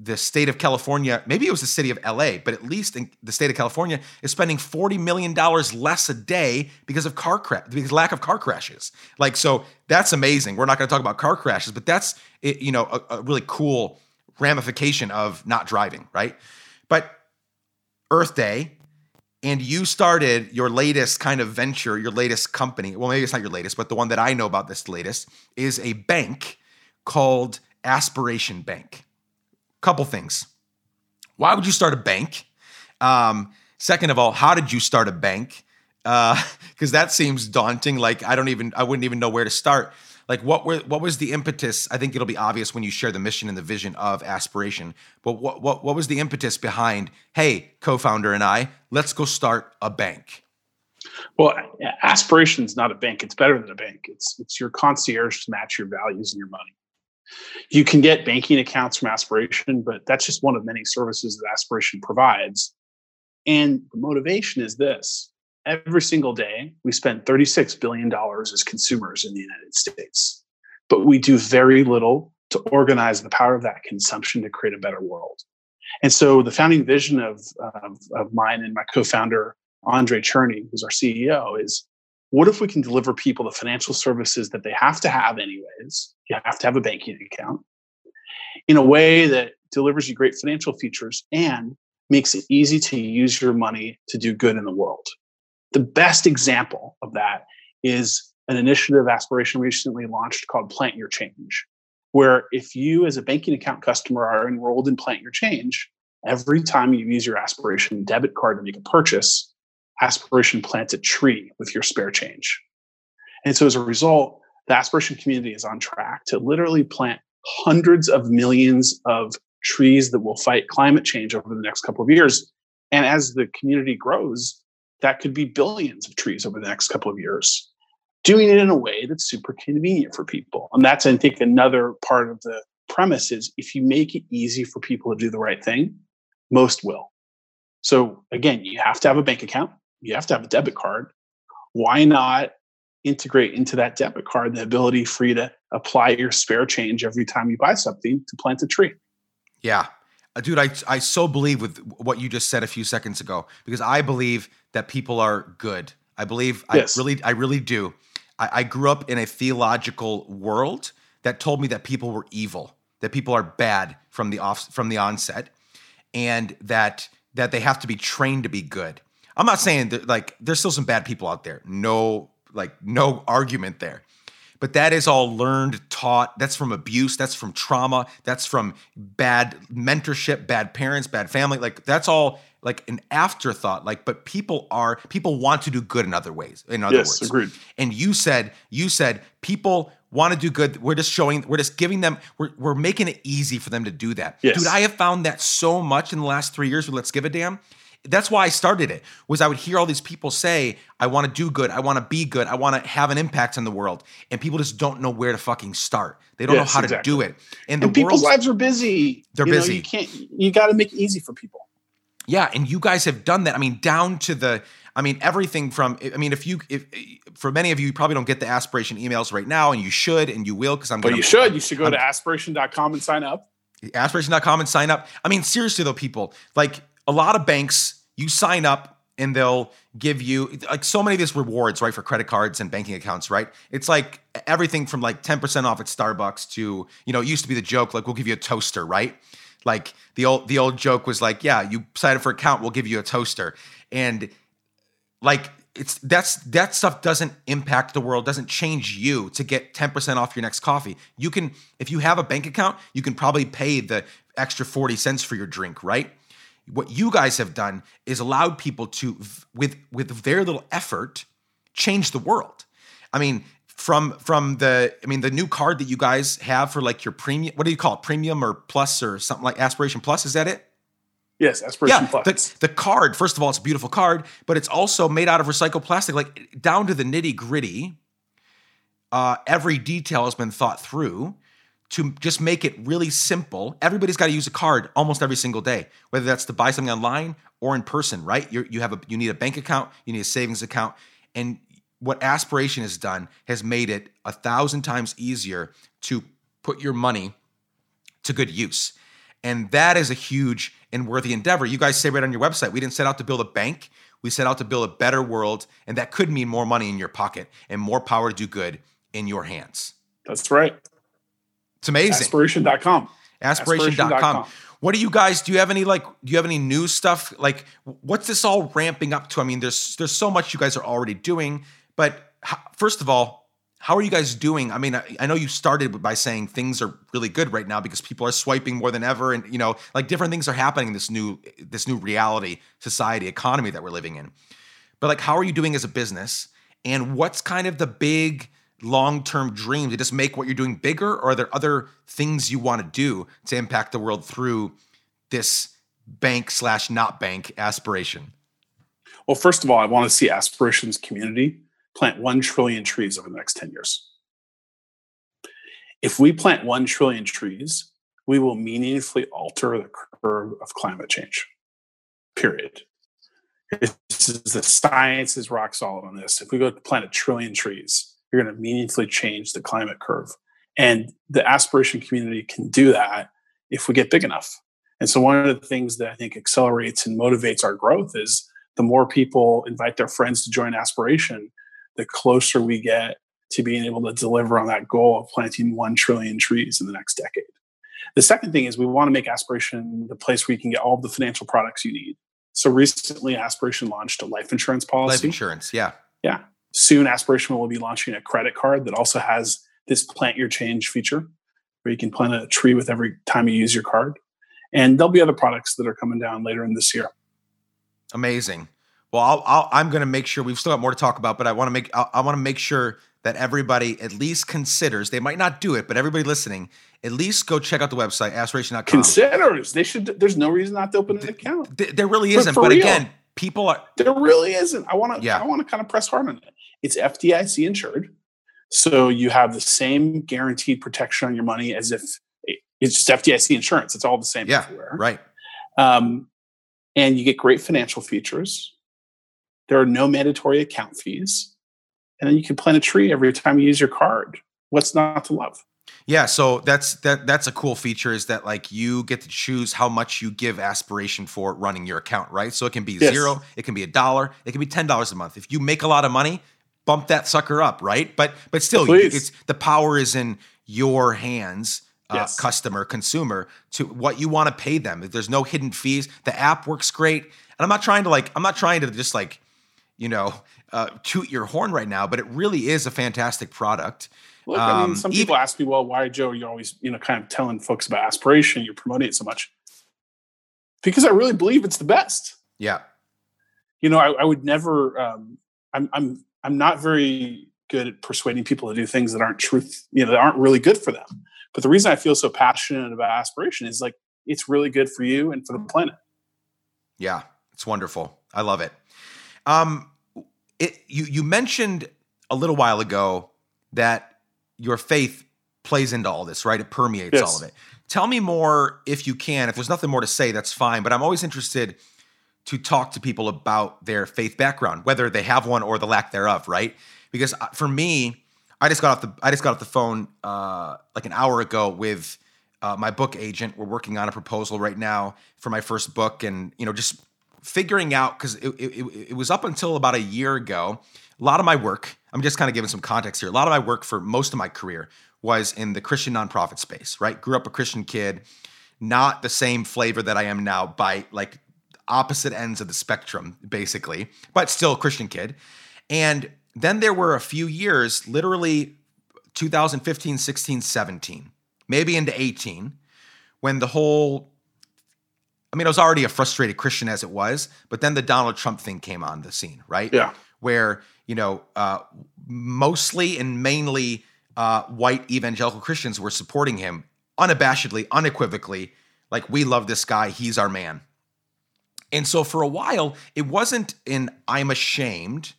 the state of California, maybe it was the city of LA, but at least in the state of California is spending $40 million less a day because of car crash, because lack of car crashes. Like, so that's amazing. We're not going to talk about car crashes, but that's, you know, a, a really cool ramification of not driving, right? But Earth Day, and you started your latest kind of venture, your latest company. Well, maybe it's not your latest, but the one that I know about this latest is a bank called Aspiration Bank couple things. Why would you start a bank? Um, second of all, how did you start a bank? Because uh, that seems daunting. Like I don't even, I wouldn't even know where to start. Like what were, what was the impetus? I think it'll be obvious when you share the mission and the vision of aspiration. But what, what, what was the impetus behind? Hey, co-founder and I, let's go start a bank. Well, aspiration is not a bank it's better than a bank it's it's your concierge to match your values and your money you can get banking accounts from aspiration but that's just one of many services that aspiration provides. And the motivation is this. Every single day we spend 36 billion dollars as consumers in the united states but we do very little to organize the power of that consumption to create a better world. And so the founding vision of, of, of mine and my co-founder Andrei Cherny, who's our CEO, is what if we can deliver people the financial services that they have to have anyways? You have to have a banking account in a way that delivers you great financial features and makes it easy to use your money to do good in the world. The best example of that is an initiative Aspiration recently launched called Plant Your Change, where if you as a banking account customer are enrolled in Plant Your Change, every time you use your Aspiration debit card to make a purchase, Aspiration plants a tree with your spare change. And so as a result, the Aspiration community is on track to literally plant hundreds of millions of trees that will fight climate change over the next couple of years. And as the community grows, that could be billions of trees over the next couple of years. Doing it in a way that's super convenient for people. And that's, I think, another part of the premise is if you make it easy for people to do the right thing, most will. So again, you have to have a bank account you have to have a debit card. Why not integrate into that debit card the ability for you to apply your spare change every time you buy something to plant a tree? Yeah. Uh, dude, I, I so believe with what you just said a few seconds ago because I believe that people are good. I believe yes. I really I really do. I, I grew up in a theological world that told me that people were evil, that people are bad from the off from the onset, and that that they have to be trained to be good. I'm not saying that like there's still some bad people out there. No, like no argument there. But that is all learned, taught. That's from abuse. That's from trauma. That's from bad mentorship, bad parents, bad family. Like that's all like an afterthought. Like, but people are people want to do good in other ways. In other yes, words, agreed. And you said you said people want to do good. We're just showing. We're just giving them. We're we're making it easy for them to do that. Yes. Dude, I have found that so much in the last three years with Let's Give a Damn that's why I started it. Was I would hear all these people say, "I want to do good, I want to be good, I want to have an impact in the world," and people just don't know where to fucking start. They don't yes, know how exactly. to do it. And, and people's lives are busy. They're you busy. Know, you can't. You got to make it easy for people. Yeah, and you guys have done that. I mean, down to the. I mean, everything from. I mean, if you, if for many of you, you probably don't get the aspiration emails right now, and you should, and you will, because I'm. Gonna, you should. You should go I'm, to aspiration.com and sign up. Aspiration.com and sign up. I mean, seriously though, people like a lot of banks you sign up and they'll give you like so many of these rewards, right, for credit cards and banking accounts, right? It's like everything from like 10% off at Starbucks to, you know, it used to be the joke, like we'll give you a toaster, right? Like the old the old joke was like, yeah, you sign up for account, we'll give you a toaster. And like it's that's that stuff doesn't impact the world, doesn't change you to get 10% off your next coffee. You can, if you have a bank account, you can probably pay the extra 40 cents for your drink, right? What you guys have done is allowed people to with with their little effort change the world i mean from from the i mean the new card that you guys have for like your premium what do you call it premium or plus or something like aspiration plus is that it Yes, aspiration yeah, plus. The, the card, first of all, it's a beautiful card, but it's also made out of recycled plastic, like down to the nitty gritty. Uh, every detail has been thought through to just make it really simple. Everybody's got to use a card almost every single day, whether that's to buy something online or in person, right? You're, you have a you need a bank account, you need a savings account, and what Aspiration has done has made it a thousand times easier to put your money to good use. And that is a huge and worthy endeavor. You guys say right on your website, we didn't set out to build a bank. We set out to build a better world, and that could mean more money in your pocket and more power to do good in your hands. That's right. It's amazing. Aspiration.com. Aspiration.com. Aspiration.com. What do you guys do you have any like do you have any new stuff like what's this all ramping up to? I mean there's there's so much you guys are already doing, but how, first of all, how are you guys doing? I mean, I, I, know you started by saying things are really good right now because people are swiping more than ever, and you know, like different things are happening in this new this new reality, society, economy that we're living in. But like, how are you doing as a business? And what's kind of the big long term dream to just make what you're doing bigger? Or are there other things you want to do to impact the world through this bank slash not bank aspiration? Well, first of all, I want to see aspirations community plant 1 trillion trees over the next 10 years. If we plant 1 trillion trees, we will meaningfully alter the curve of climate change. Period. This is the science is rock solid on this. If we go to plant a trillion trees, you're going to meaningfully change the climate curve. And the aspiration community can do that if we get big enough. And so, one of the things that I think accelerates and motivates our growth is the more people invite their friends to join aspiration, the closer we get to being able to deliver on that goal of planting 1 trillion trees in the next decade. The second thing is we want to make aspiration the place where you can get all the financial products you need. So recently, Aspiration launched a life insurance policy. Life insurance, yeah. Yeah. Soon, Aspiration will be launching a credit card that also has this plant your change feature where you can plant a tree with every time you use your card. And there'll be other products that are coming down later in this year. Amazing. Well, i am going to make sure we've still got more to talk about, but I want to make I, I want to make sure that everybody at least considers. They might not do it, but everybody listening at least go check out the website, aspiration.com. Considers. They should, there's no reason not to open an account. there really isn't. but real. again, people are. There really isn't. I want to, yeah. I want to kind of press hard on it. It's FDIC insured. So you have the same guaranteed protection on your money as if it's just FDIC insurance. It's all the same yeah, everywhere. Right. Um, and you get great financial features. There are no mandatory account fees. And then you can plant a tree every time you use your card. What's not to love? Yeah, so that's that that's a cool feature is that like you get to choose how much you give aspiration for running your account, right? So it can be yes. zero, it can be a dollar, it can be ten dollars a month. If you make a lot of money, bump that sucker up, right? But but still, Please. it's the power is in your hands. Uh, yes. customer consumer to what you want to pay them If there's no hidden fees the app works great and i'm not trying to like i'm not trying to just like you know uh, toot your horn right now but it really is a fantastic product Look, I mean, um, some people even, ask me, well, why, Joe, you're always, you know, kind of telling folks about aspiration, you're promoting it so much. Because I really believe it's the best. Yeah. You know, I, I would never, um, I'm, I'm, I'm not very good at persuading people to do things that aren't truth, you know, that aren't really good for them. But the reason I feel so passionate about aspiration is like, it's really good for you and for the planet. Yeah, it's wonderful. I love it. Um, it you you mentioned a little while ago that your faith plays into all this, right? It permeates yes. all of it. Tell me more if you can. If there's nothing more to say, that's fine. But I'm always interested to talk to people about their faith background, whether they have one or the lack thereof, right? Because uh, for me, I just got off the I just got off the phone uh, like an hour ago with uh, my book agent. We're working on a proposal right now for my first book, and you know, just figuring out because it, it, it was up until about a year ago a lot of my work, I'm just kind of giving some context here. A lot of my work for most of my career was in the Christian nonprofit space, right? Grew up a Christian kid, not the same flavor that I am now by like opposite ends of the spectrum, basically, but still a Christian kid. And then there were a few years, literally 2015, 16, 17, maybe into 18, when the whole I mean, I was already a frustrated Christian as it was, but then the Donald Trump thing came on the scene, right? Yeah. Where you know, uh, mostly and mainly uh, white evangelical Christians were supporting him unabashedly, unequivocally. Like, we love this guy, he's our man. And so for a while, it wasn't in I'm ashamed,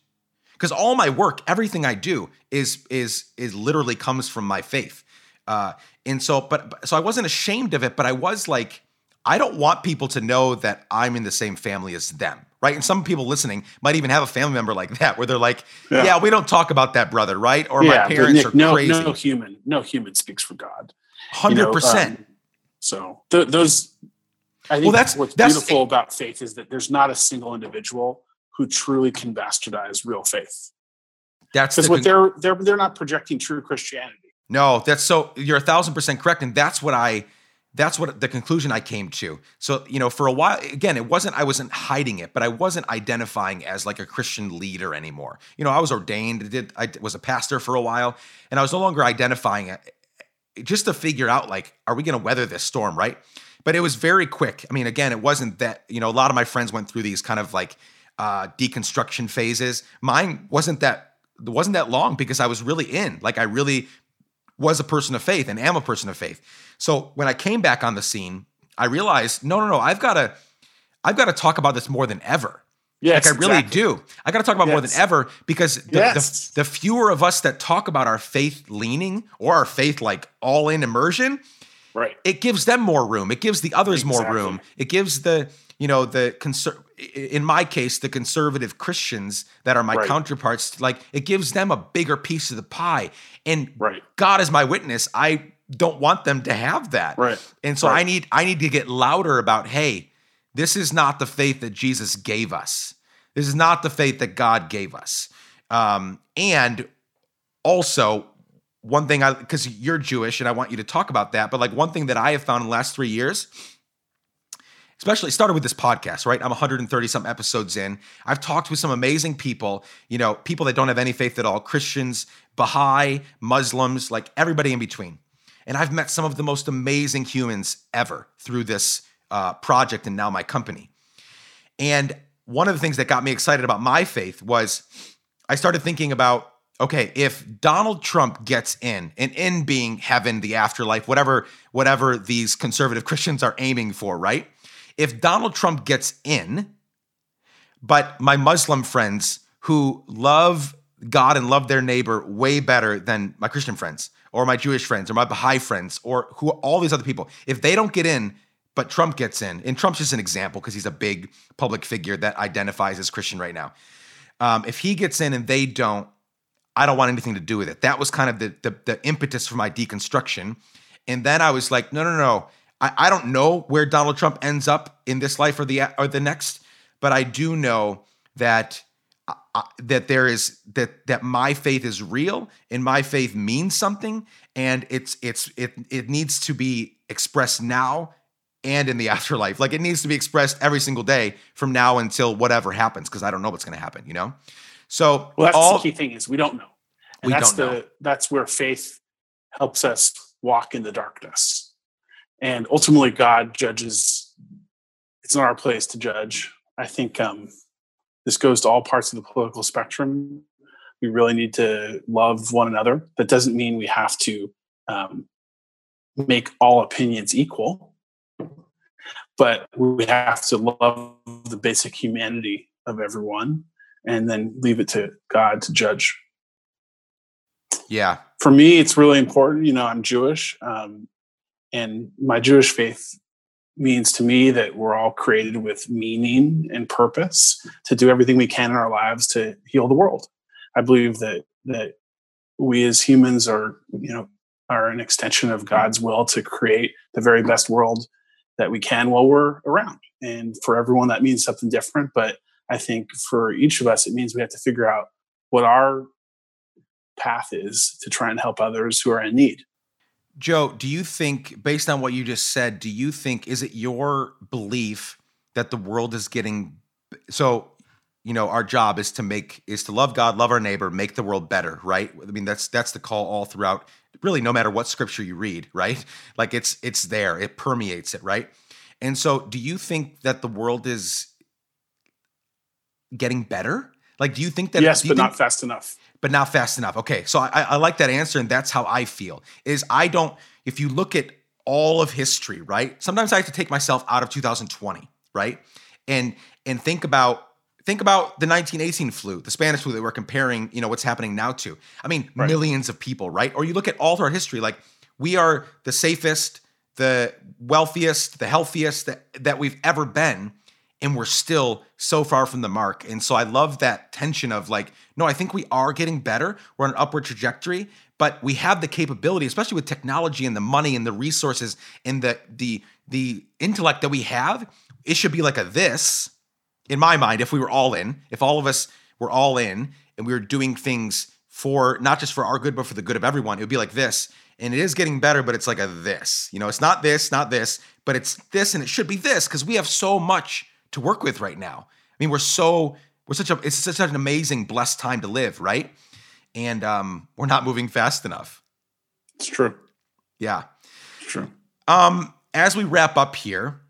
because all my work, everything I do is is is literally comes from my faith. Uh, and so, but so I wasn't ashamed of it, but I was like, I don't want people to know that I'm in the same family as them right? And some people listening might even have a family member like that, where they're like, "Yeah, yeah we don't talk about that brother, right?" Or yeah, my parents Nick, are no, crazy. No human, no human speaks for God. Hundred you know, percent. Um, so th- those, I think well, that's what's that's, beautiful about faith is that there's not a single individual who truly can bastardize real faith. That's because the what they're they're they're not projecting true Christianity. No, that's so you're a thousand percent correct, and that's what I that's what the conclusion I came to. So, you know, for a while, again, it wasn't, I wasn't hiding it, but I wasn't identifying as like a Christian leader anymore. You know, I was ordained, did, I was a pastor for a while, and I was no longer identifying it just to figure out like, are we going to weather this storm, right? But it was very quick. I mean, again, it wasn't that, you know, a lot of my friends went through these kind of like uh, deconstruction phases. Mine wasn't that, wasn't that long because I was really in. Like, I really was a person of faith and am a person of faith. So when I came back on the scene, I realized, no, no, no, I've got to, I've got to talk about this more than ever. Yes, like I really exactly. do. I got to talk about more than ever because the, Yes. the, the fewer of us that talk about our faith leaning or our faith like all in immersion, Right. it gives them more room. It gives the others more room. It gives the you know the conser- in my case the conservative Christians that are my Right. counterparts like it gives them a bigger piece of the pie. And Right. God is my witness. I don't want them to have that. Right. And so Right. I need I need to get louder about hey, this is not the faith that Jesus gave us. This is not the faith that God gave us. Um, and also one thing I because you're Jewish and I want you to talk about that, but like one thing that I have found in the last three years, especially started with this podcast, right? I'm 130 some episodes in. I've talked with some amazing people, you know, people that don't have any faith at all, Christians, Baha'i, Muslims, like everybody in between. And I've met some of the most amazing humans ever through this uh, project and now my company. And one of the things that got me excited about my faith was I started thinking about okay, if Donald Trump gets in, and in being heaven, the afterlife, whatever whatever these conservative Christians are aiming for, right? If Donald Trump gets in, but my Muslim friends who love God and love their neighbor way better than my Christian friends or my Jewish friends or my Baha'i friends or who all these other people, if they don't get in, but Trump gets in, and Trump's just an example because he's a big public figure that identifies as Christian right now. Um, if he gets in and they don't, I don't want anything to do with it. That was kind of the, the, the impetus for my deconstruction. And then I was like, no, no, no. I, I don't know where Donald Trump ends up in this life or the or the next, but I do know that uh, that there is that that my faith is real and my faith means something, and it's it's it it needs to be expressed now and in the afterlife. Like it needs to be expressed every single day from now until whatever happens, because I don't know what's going to happen. You know. So Well, that's all the key thing is we don't know. And We that's don't the know. that's where faith helps us walk in the darkness. And ultimately God judges it's not our place to judge. I think um, this goes to all parts of the political spectrum. We really need to love one another. That doesn't mean we have to um, make all opinions equal, but we have to love the basic humanity of everyone and then leave it to God to judge. yeah, For me, it's really important. You know, I'm Jewish, um, and my Jewish faith means to me that we're all created with meaning and purpose to do everything we can in our lives to heal the world. I believe that that we as humans are, you know, are an extension of God's will to create the very best world that we can while we're around. And for everyone, that means something different. But I think for each of us, it means we have to figure out what our path is to try and help others who are in need. Joe, do you think, based on what you just said, do you think is it your belief that the world is getting so? You know, our job is to make is to love God, love our neighbor, make the world better, right? I mean, that's that's the call all throughout. Really, no matter what scripture you read, right? Like it's it's there, it permeates it, right? And so, do you think that the world is getting better? Like, do you think that? yes, but think- not fast enough. but not fast enough. Okay, so I, I like that answer, and that's how I feel. Is I don't. If you look at all of history, right? Sometimes I have to take myself out of 2020, right, and and think about think about the 1918 flu, the Spanish flu that we're comparing. You know what's happening now to. I mean, Right. millions of people, right? Or you look at all through our history, like we are the safest, the wealthiest, the healthiest that that we've ever been and we're still so far from the mark. And so I love that tension of like, no, I think we are getting better. We're on an upward trajectory, but we have the capability, especially with technology and the money and the resources and the the the intellect that we have. It should be like a this, in my mind, if we were all in, if all of us were all in and we were doing things for not just for our good, but for the good of everyone, it would be like this. And it is getting better, but it's like a this. You know, it's not this, not this, but it's this, and it should be this because we have so much to work with right now. I mean, we're so we're such a it's such an amazing, blessed time to live, right? And um, we're not moving fast enough. It's true. Yeah. It's true. Um, as we wrap up here,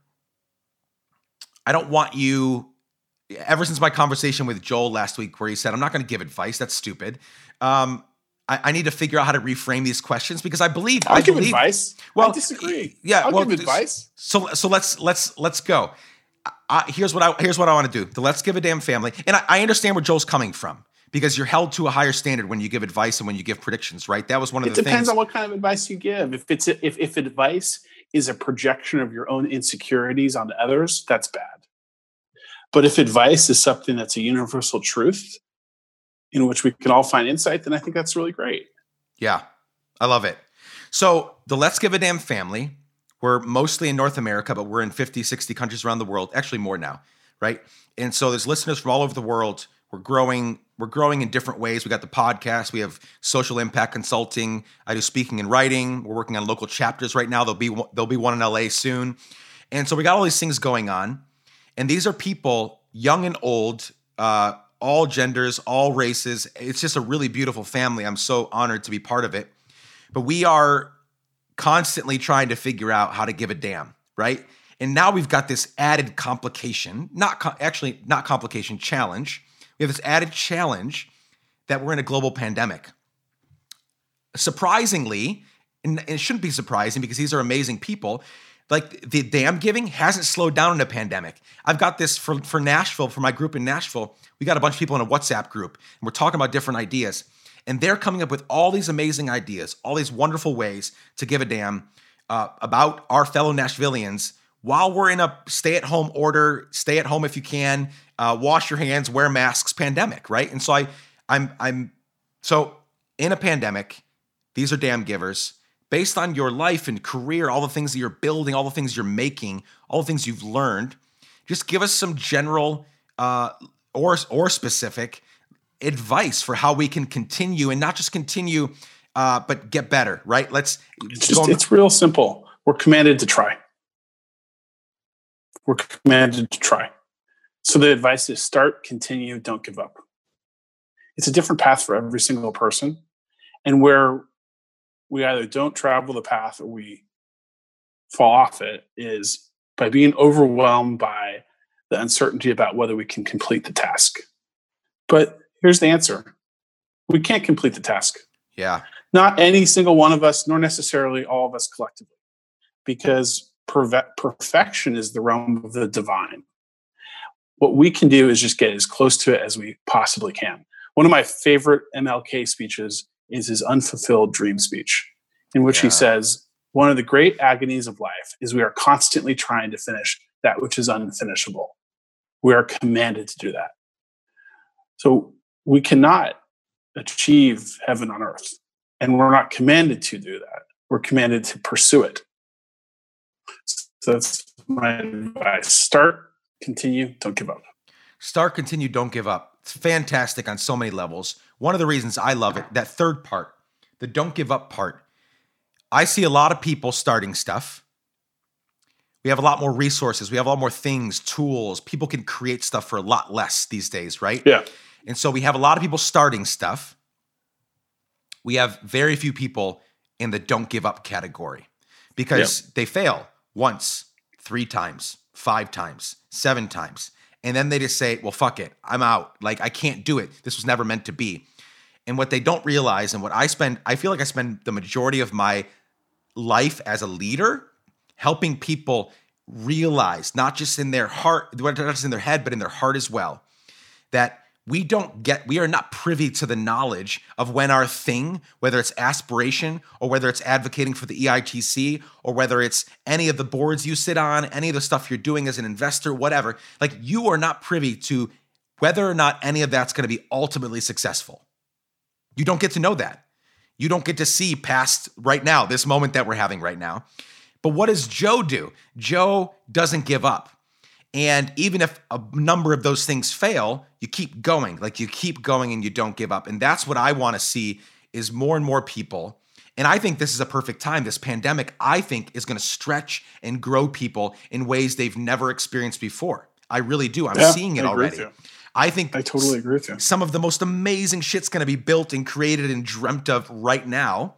I don't want you. Ever since my conversation with Joel last week, where he said, "I'm not going to give advice. That's stupid." Um, I, I need to figure out how to reframe these questions because I believe I'll I give believe, advice. Well, I disagree. yeah, I'll well, give advice. So so let's let's let's go. I, here's what I here's what I want to do. The Let's Give a Damn family, and I, I, understand where Joel's coming from because you're held to a higher standard when you give advice and when you give predictions, right? That was one of it the. It depends things. on what kind of advice you give. If it's a, if if advice is a projection of your own insecurities onto others, that's bad. But if advice is something that's a universal truth in which we can all find insight, then I think that's really great. Yeah, I love it. So the Let's Give a Damn family, we're mostly in North America, but we're in 50, 60 countries around the world, actually more now, right? And so there's listeners from all over the world. We're growing, we're growing in different ways. We got the podcast, we have social impact consulting. I do speaking and writing. We're working on local chapters right now. There'll be there'll be one in LA soon. And so we got all these things going on. And these are people, young and old, uh, all genders, all races. It's just a really beautiful family. I'm so honored to be part of it. But we are constantly trying to figure out how to give a damn, right? And now we've got this added complication, not actually not complication, challenge. We have this added challenge that we're in a global pandemic. Surprisingly, and it shouldn't be surprising because these are amazing people, like the damn giving hasn't slowed down in a pandemic. I've got this for, for Nashville, for my group in Nashville. We got a bunch of people in a WhatsApp group and we're talking about different ideas. And they're coming up with all these amazing ideas, all these wonderful ways to give a damn uh, about our fellow Nashvillians while we're in a stay at home order, stay at home if you can, uh, wash your hands, wear masks pandemic, right? And so I, I'm, I'm, so in a pandemic, these are damn givers based on your life and career, all the things that you're building, all the things you're making, all the things you've learned. Just give us some general uh, or or specific advice for how we can continue and not just continue, uh, but get better. Right? Let's. It's just it's real simple. We're commanded to try. We're commanded to try. So the advice is start, continue, don't give up. It's a different path for every single person. And where we either don't travel the path or we fall off it is by being overwhelmed by the uncertainty about whether we can complete the task. But here's the answer we can't complete the task. Yeah. Not any single one of us, nor necessarily all of us collectively, because perfection is the realm of the divine. What we can do is just get as close to it as we possibly can. One of my favorite MLK speeches is his unfulfilled dream speech, in which yeah. he says, One of the great agonies of life is we are constantly trying to finish that which is unfinishable. We are commanded to do that. So we cannot achieve heaven on earth, and we're not commanded to do that. We're commanded to pursue it. So that's my advice. Start, continue, don't give up. Start, continue, don't give up. It's fantastic on so many levels. One of the reasons I love it, that third part, the don't give up part. I see a lot of people starting stuff. We have a lot more resources. We have a lot more things, tools. People can create stuff for a lot less these days, right? Yeah. And so we have a lot of people starting stuff. We have very few people in the don't give up category because yep. they fail once, three times, five times, seven times. And then they just say, well, fuck it. I'm out. Like, I can't do it. This was never meant to be. And what they don't realize, and what I spend, I feel like I spend the majority of my life as a leader helping people realize, not just in their heart, not just in their head, but in their heart as well, that we don't get we are not privy to the knowledge of when our thing whether it's aspiration or whether it's advocating for the eitc or whether it's any of the boards you sit on any of the stuff you're doing as an investor whatever like you are not privy to whether or not any of that's going to be ultimately successful. You don't get to know that. You don't get to see past right now this moment that we're having right now. But what does joe do? Joe doesn't give up and even if a number of those things fail, you keep going. Like you keep going and you don't give up. And that's what I want to see is more and more people. And I think this is a perfect time. This pandemic, I think, is going to stretch and grow people in ways they've never experienced before. I really do. I'm yeah, seeing it already. I think I totally agree with you. Some of the most amazing shit's going to be built and created and dreamt of right now.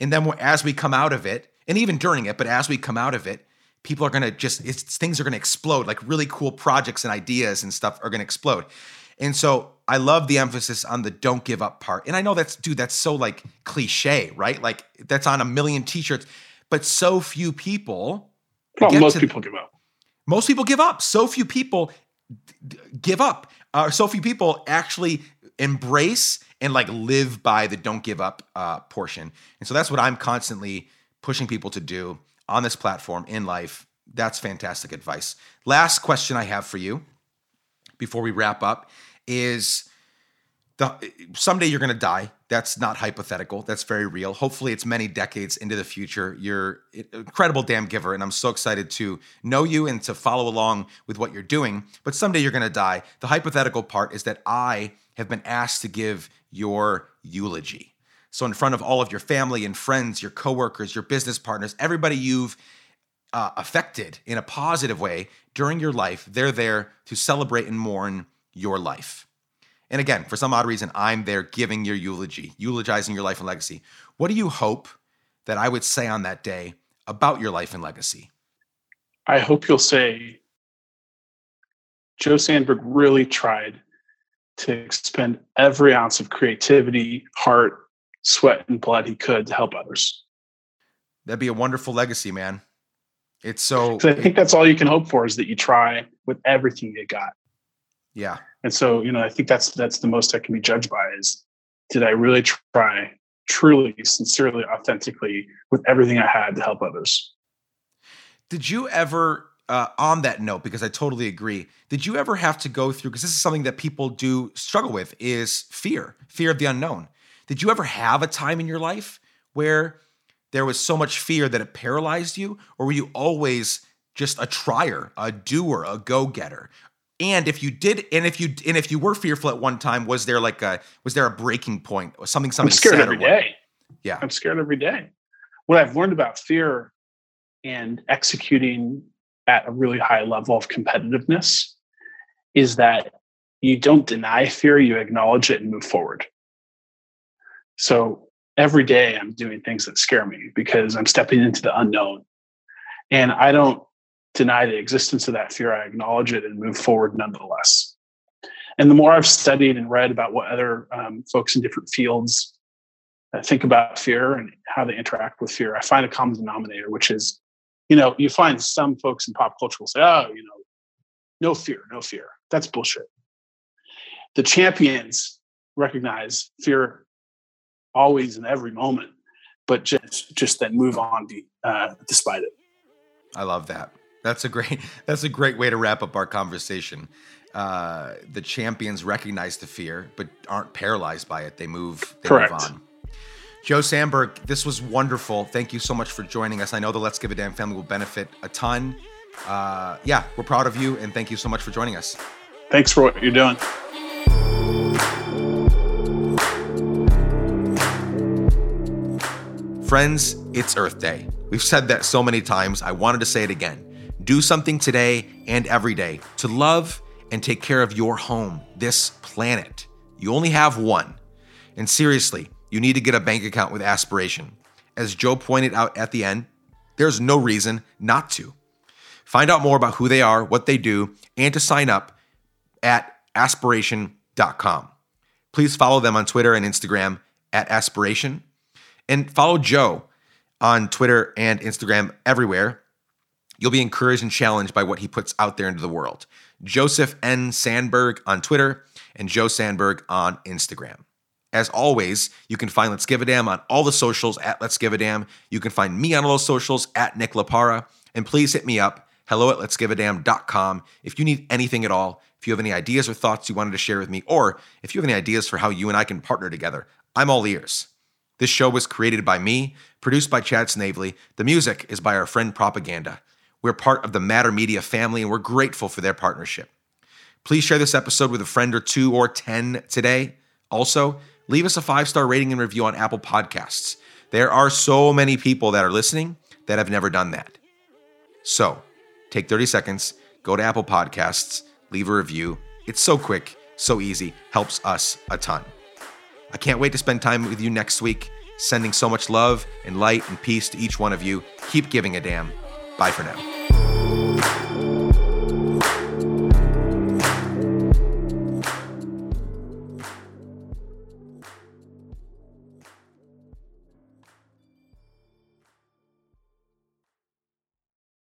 And then as we come out of it, and even during it, but as we come out of it, people are going to just things are going to explode like really cool projects and ideas and stuff are going to explode and so i love the emphasis on the don't give up part and i know that's dude that's so like cliche right like that's on a million t-shirts but so few people well most people give up Most people give up. So few people d- give up. Uh, so few people actually embrace and like live by the don't give up uh, portion. And so that's what I'm constantly pushing people to do on this platform in life. That's fantastic advice. Last question I have for you before we wrap up is the someday you're going to die. That's not hypothetical. That's very real. Hopefully, it's many decades into the future. You're incredible damn giver, and I'm so excited to know you and to follow along with what you're doing. But someday you're going to die. The hypothetical part is that I have been asked to give your eulogy. So, in front of all of your family and friends, your coworkers, your business partners, everybody you've uh, affected in a positive way during your life, they're there to celebrate and mourn your life. And again, for some odd reason, I'm there giving your eulogy, eulogizing your life and legacy. What do you hope that I would say on that day about your life and legacy? I hope you'll say, Joe Sanberg really tried to expend every ounce of creativity, heart, sweat, and blood he could to help others. That'd be a wonderful legacy, man. It's so. I think that's all you can hope for is that you try with everything you got. Yeah. And so, you know, I think that's that's the most I can be judged by is did I really try truly, sincerely, authentically with everything I had to help others? Did you ever uh, on that note, because I totally agree, did you ever have to go through? Because this is something that people do struggle with: is fear, fear of the unknown. Did you ever have a time in your life where there was so much fear that it paralyzed you, or were you always just a trier, a doer, a go-getter? And if you did, and if you and if you were fearful at one time, was there like a was there a breaking point or something? Something I'm scared every day. Yeah, I'm scared every day. What I've learned about fear and executing at a really high level of competitiveness is that you don't deny fear, you acknowledge it and move forward. So every day I'm doing things that scare me because I'm stepping into the unknown. And I don't deny the existence of that fear. I acknowledge it and move forward nonetheless. And the more I've studied and read about what other um, folks in different fields uh, think about fear and how they interact with fear, I find a common denominator, which is, you know, you find some folks in pop culture will say, oh, you know, no fear, no fear. That's bullshit. The champions recognize fear always in every moment, but just just then move on uh, despite it. I love that. That's a great. That's a great way to wrap up our conversation. Uh, the champions recognize the fear, but aren't paralyzed by it. They move. They Correct. move on. Joe Sanberg, this was wonderful. Thank you so much for joining us. I know the Let's Give a Damn family will benefit a ton. Uh, yeah, we're proud of you, and thank you so much for joining us. Thanks for what you're doing. Friends, it's Earth Day. We've said that so many times. I wanted to say it again. Do something today and every day to love and take care of your home, this planet. You only have one. And seriously, you need to get a bank account with Aspiration. As Joe pointed out at the end, there's no reason not to. Find out more about who they are, what they do, and to sign up at aspiration.com. Please follow them on Twitter and Instagram at aspiration. And follow Joe on Twitter and Instagram everywhere You'll be encouraged and challenged by what he puts out there into the world. Joseph N. Sanberg on Twitter and Joe Sanberg on Instagram. As always, you can find Let's Give a Damn on all the socials at Let's Give a Damn. You can find me on all those socials at Nick Laparra. And please hit me up, hello at let's give a damn.com, if you need anything at all, if you have any ideas or thoughts you wanted to share with me, or if you have any ideas for how you and I can partner together. I'm all ears. This show was created by me, produced by Chad Snavely. The music is by our friend Propaganda. We're part of the Matter Media family, and we're grateful for their partnership. Please share this episode with a friend or two or 10 today. Also, leave us a five star rating and review on Apple Podcasts. There are so many people that are listening that have never done that. So, take 30 seconds, go to Apple Podcasts, leave a review. It's so quick, so easy, helps us a ton. I can't wait to spend time with you next week, sending so much love and light and peace to each one of you. Keep giving a damn. Bye for now.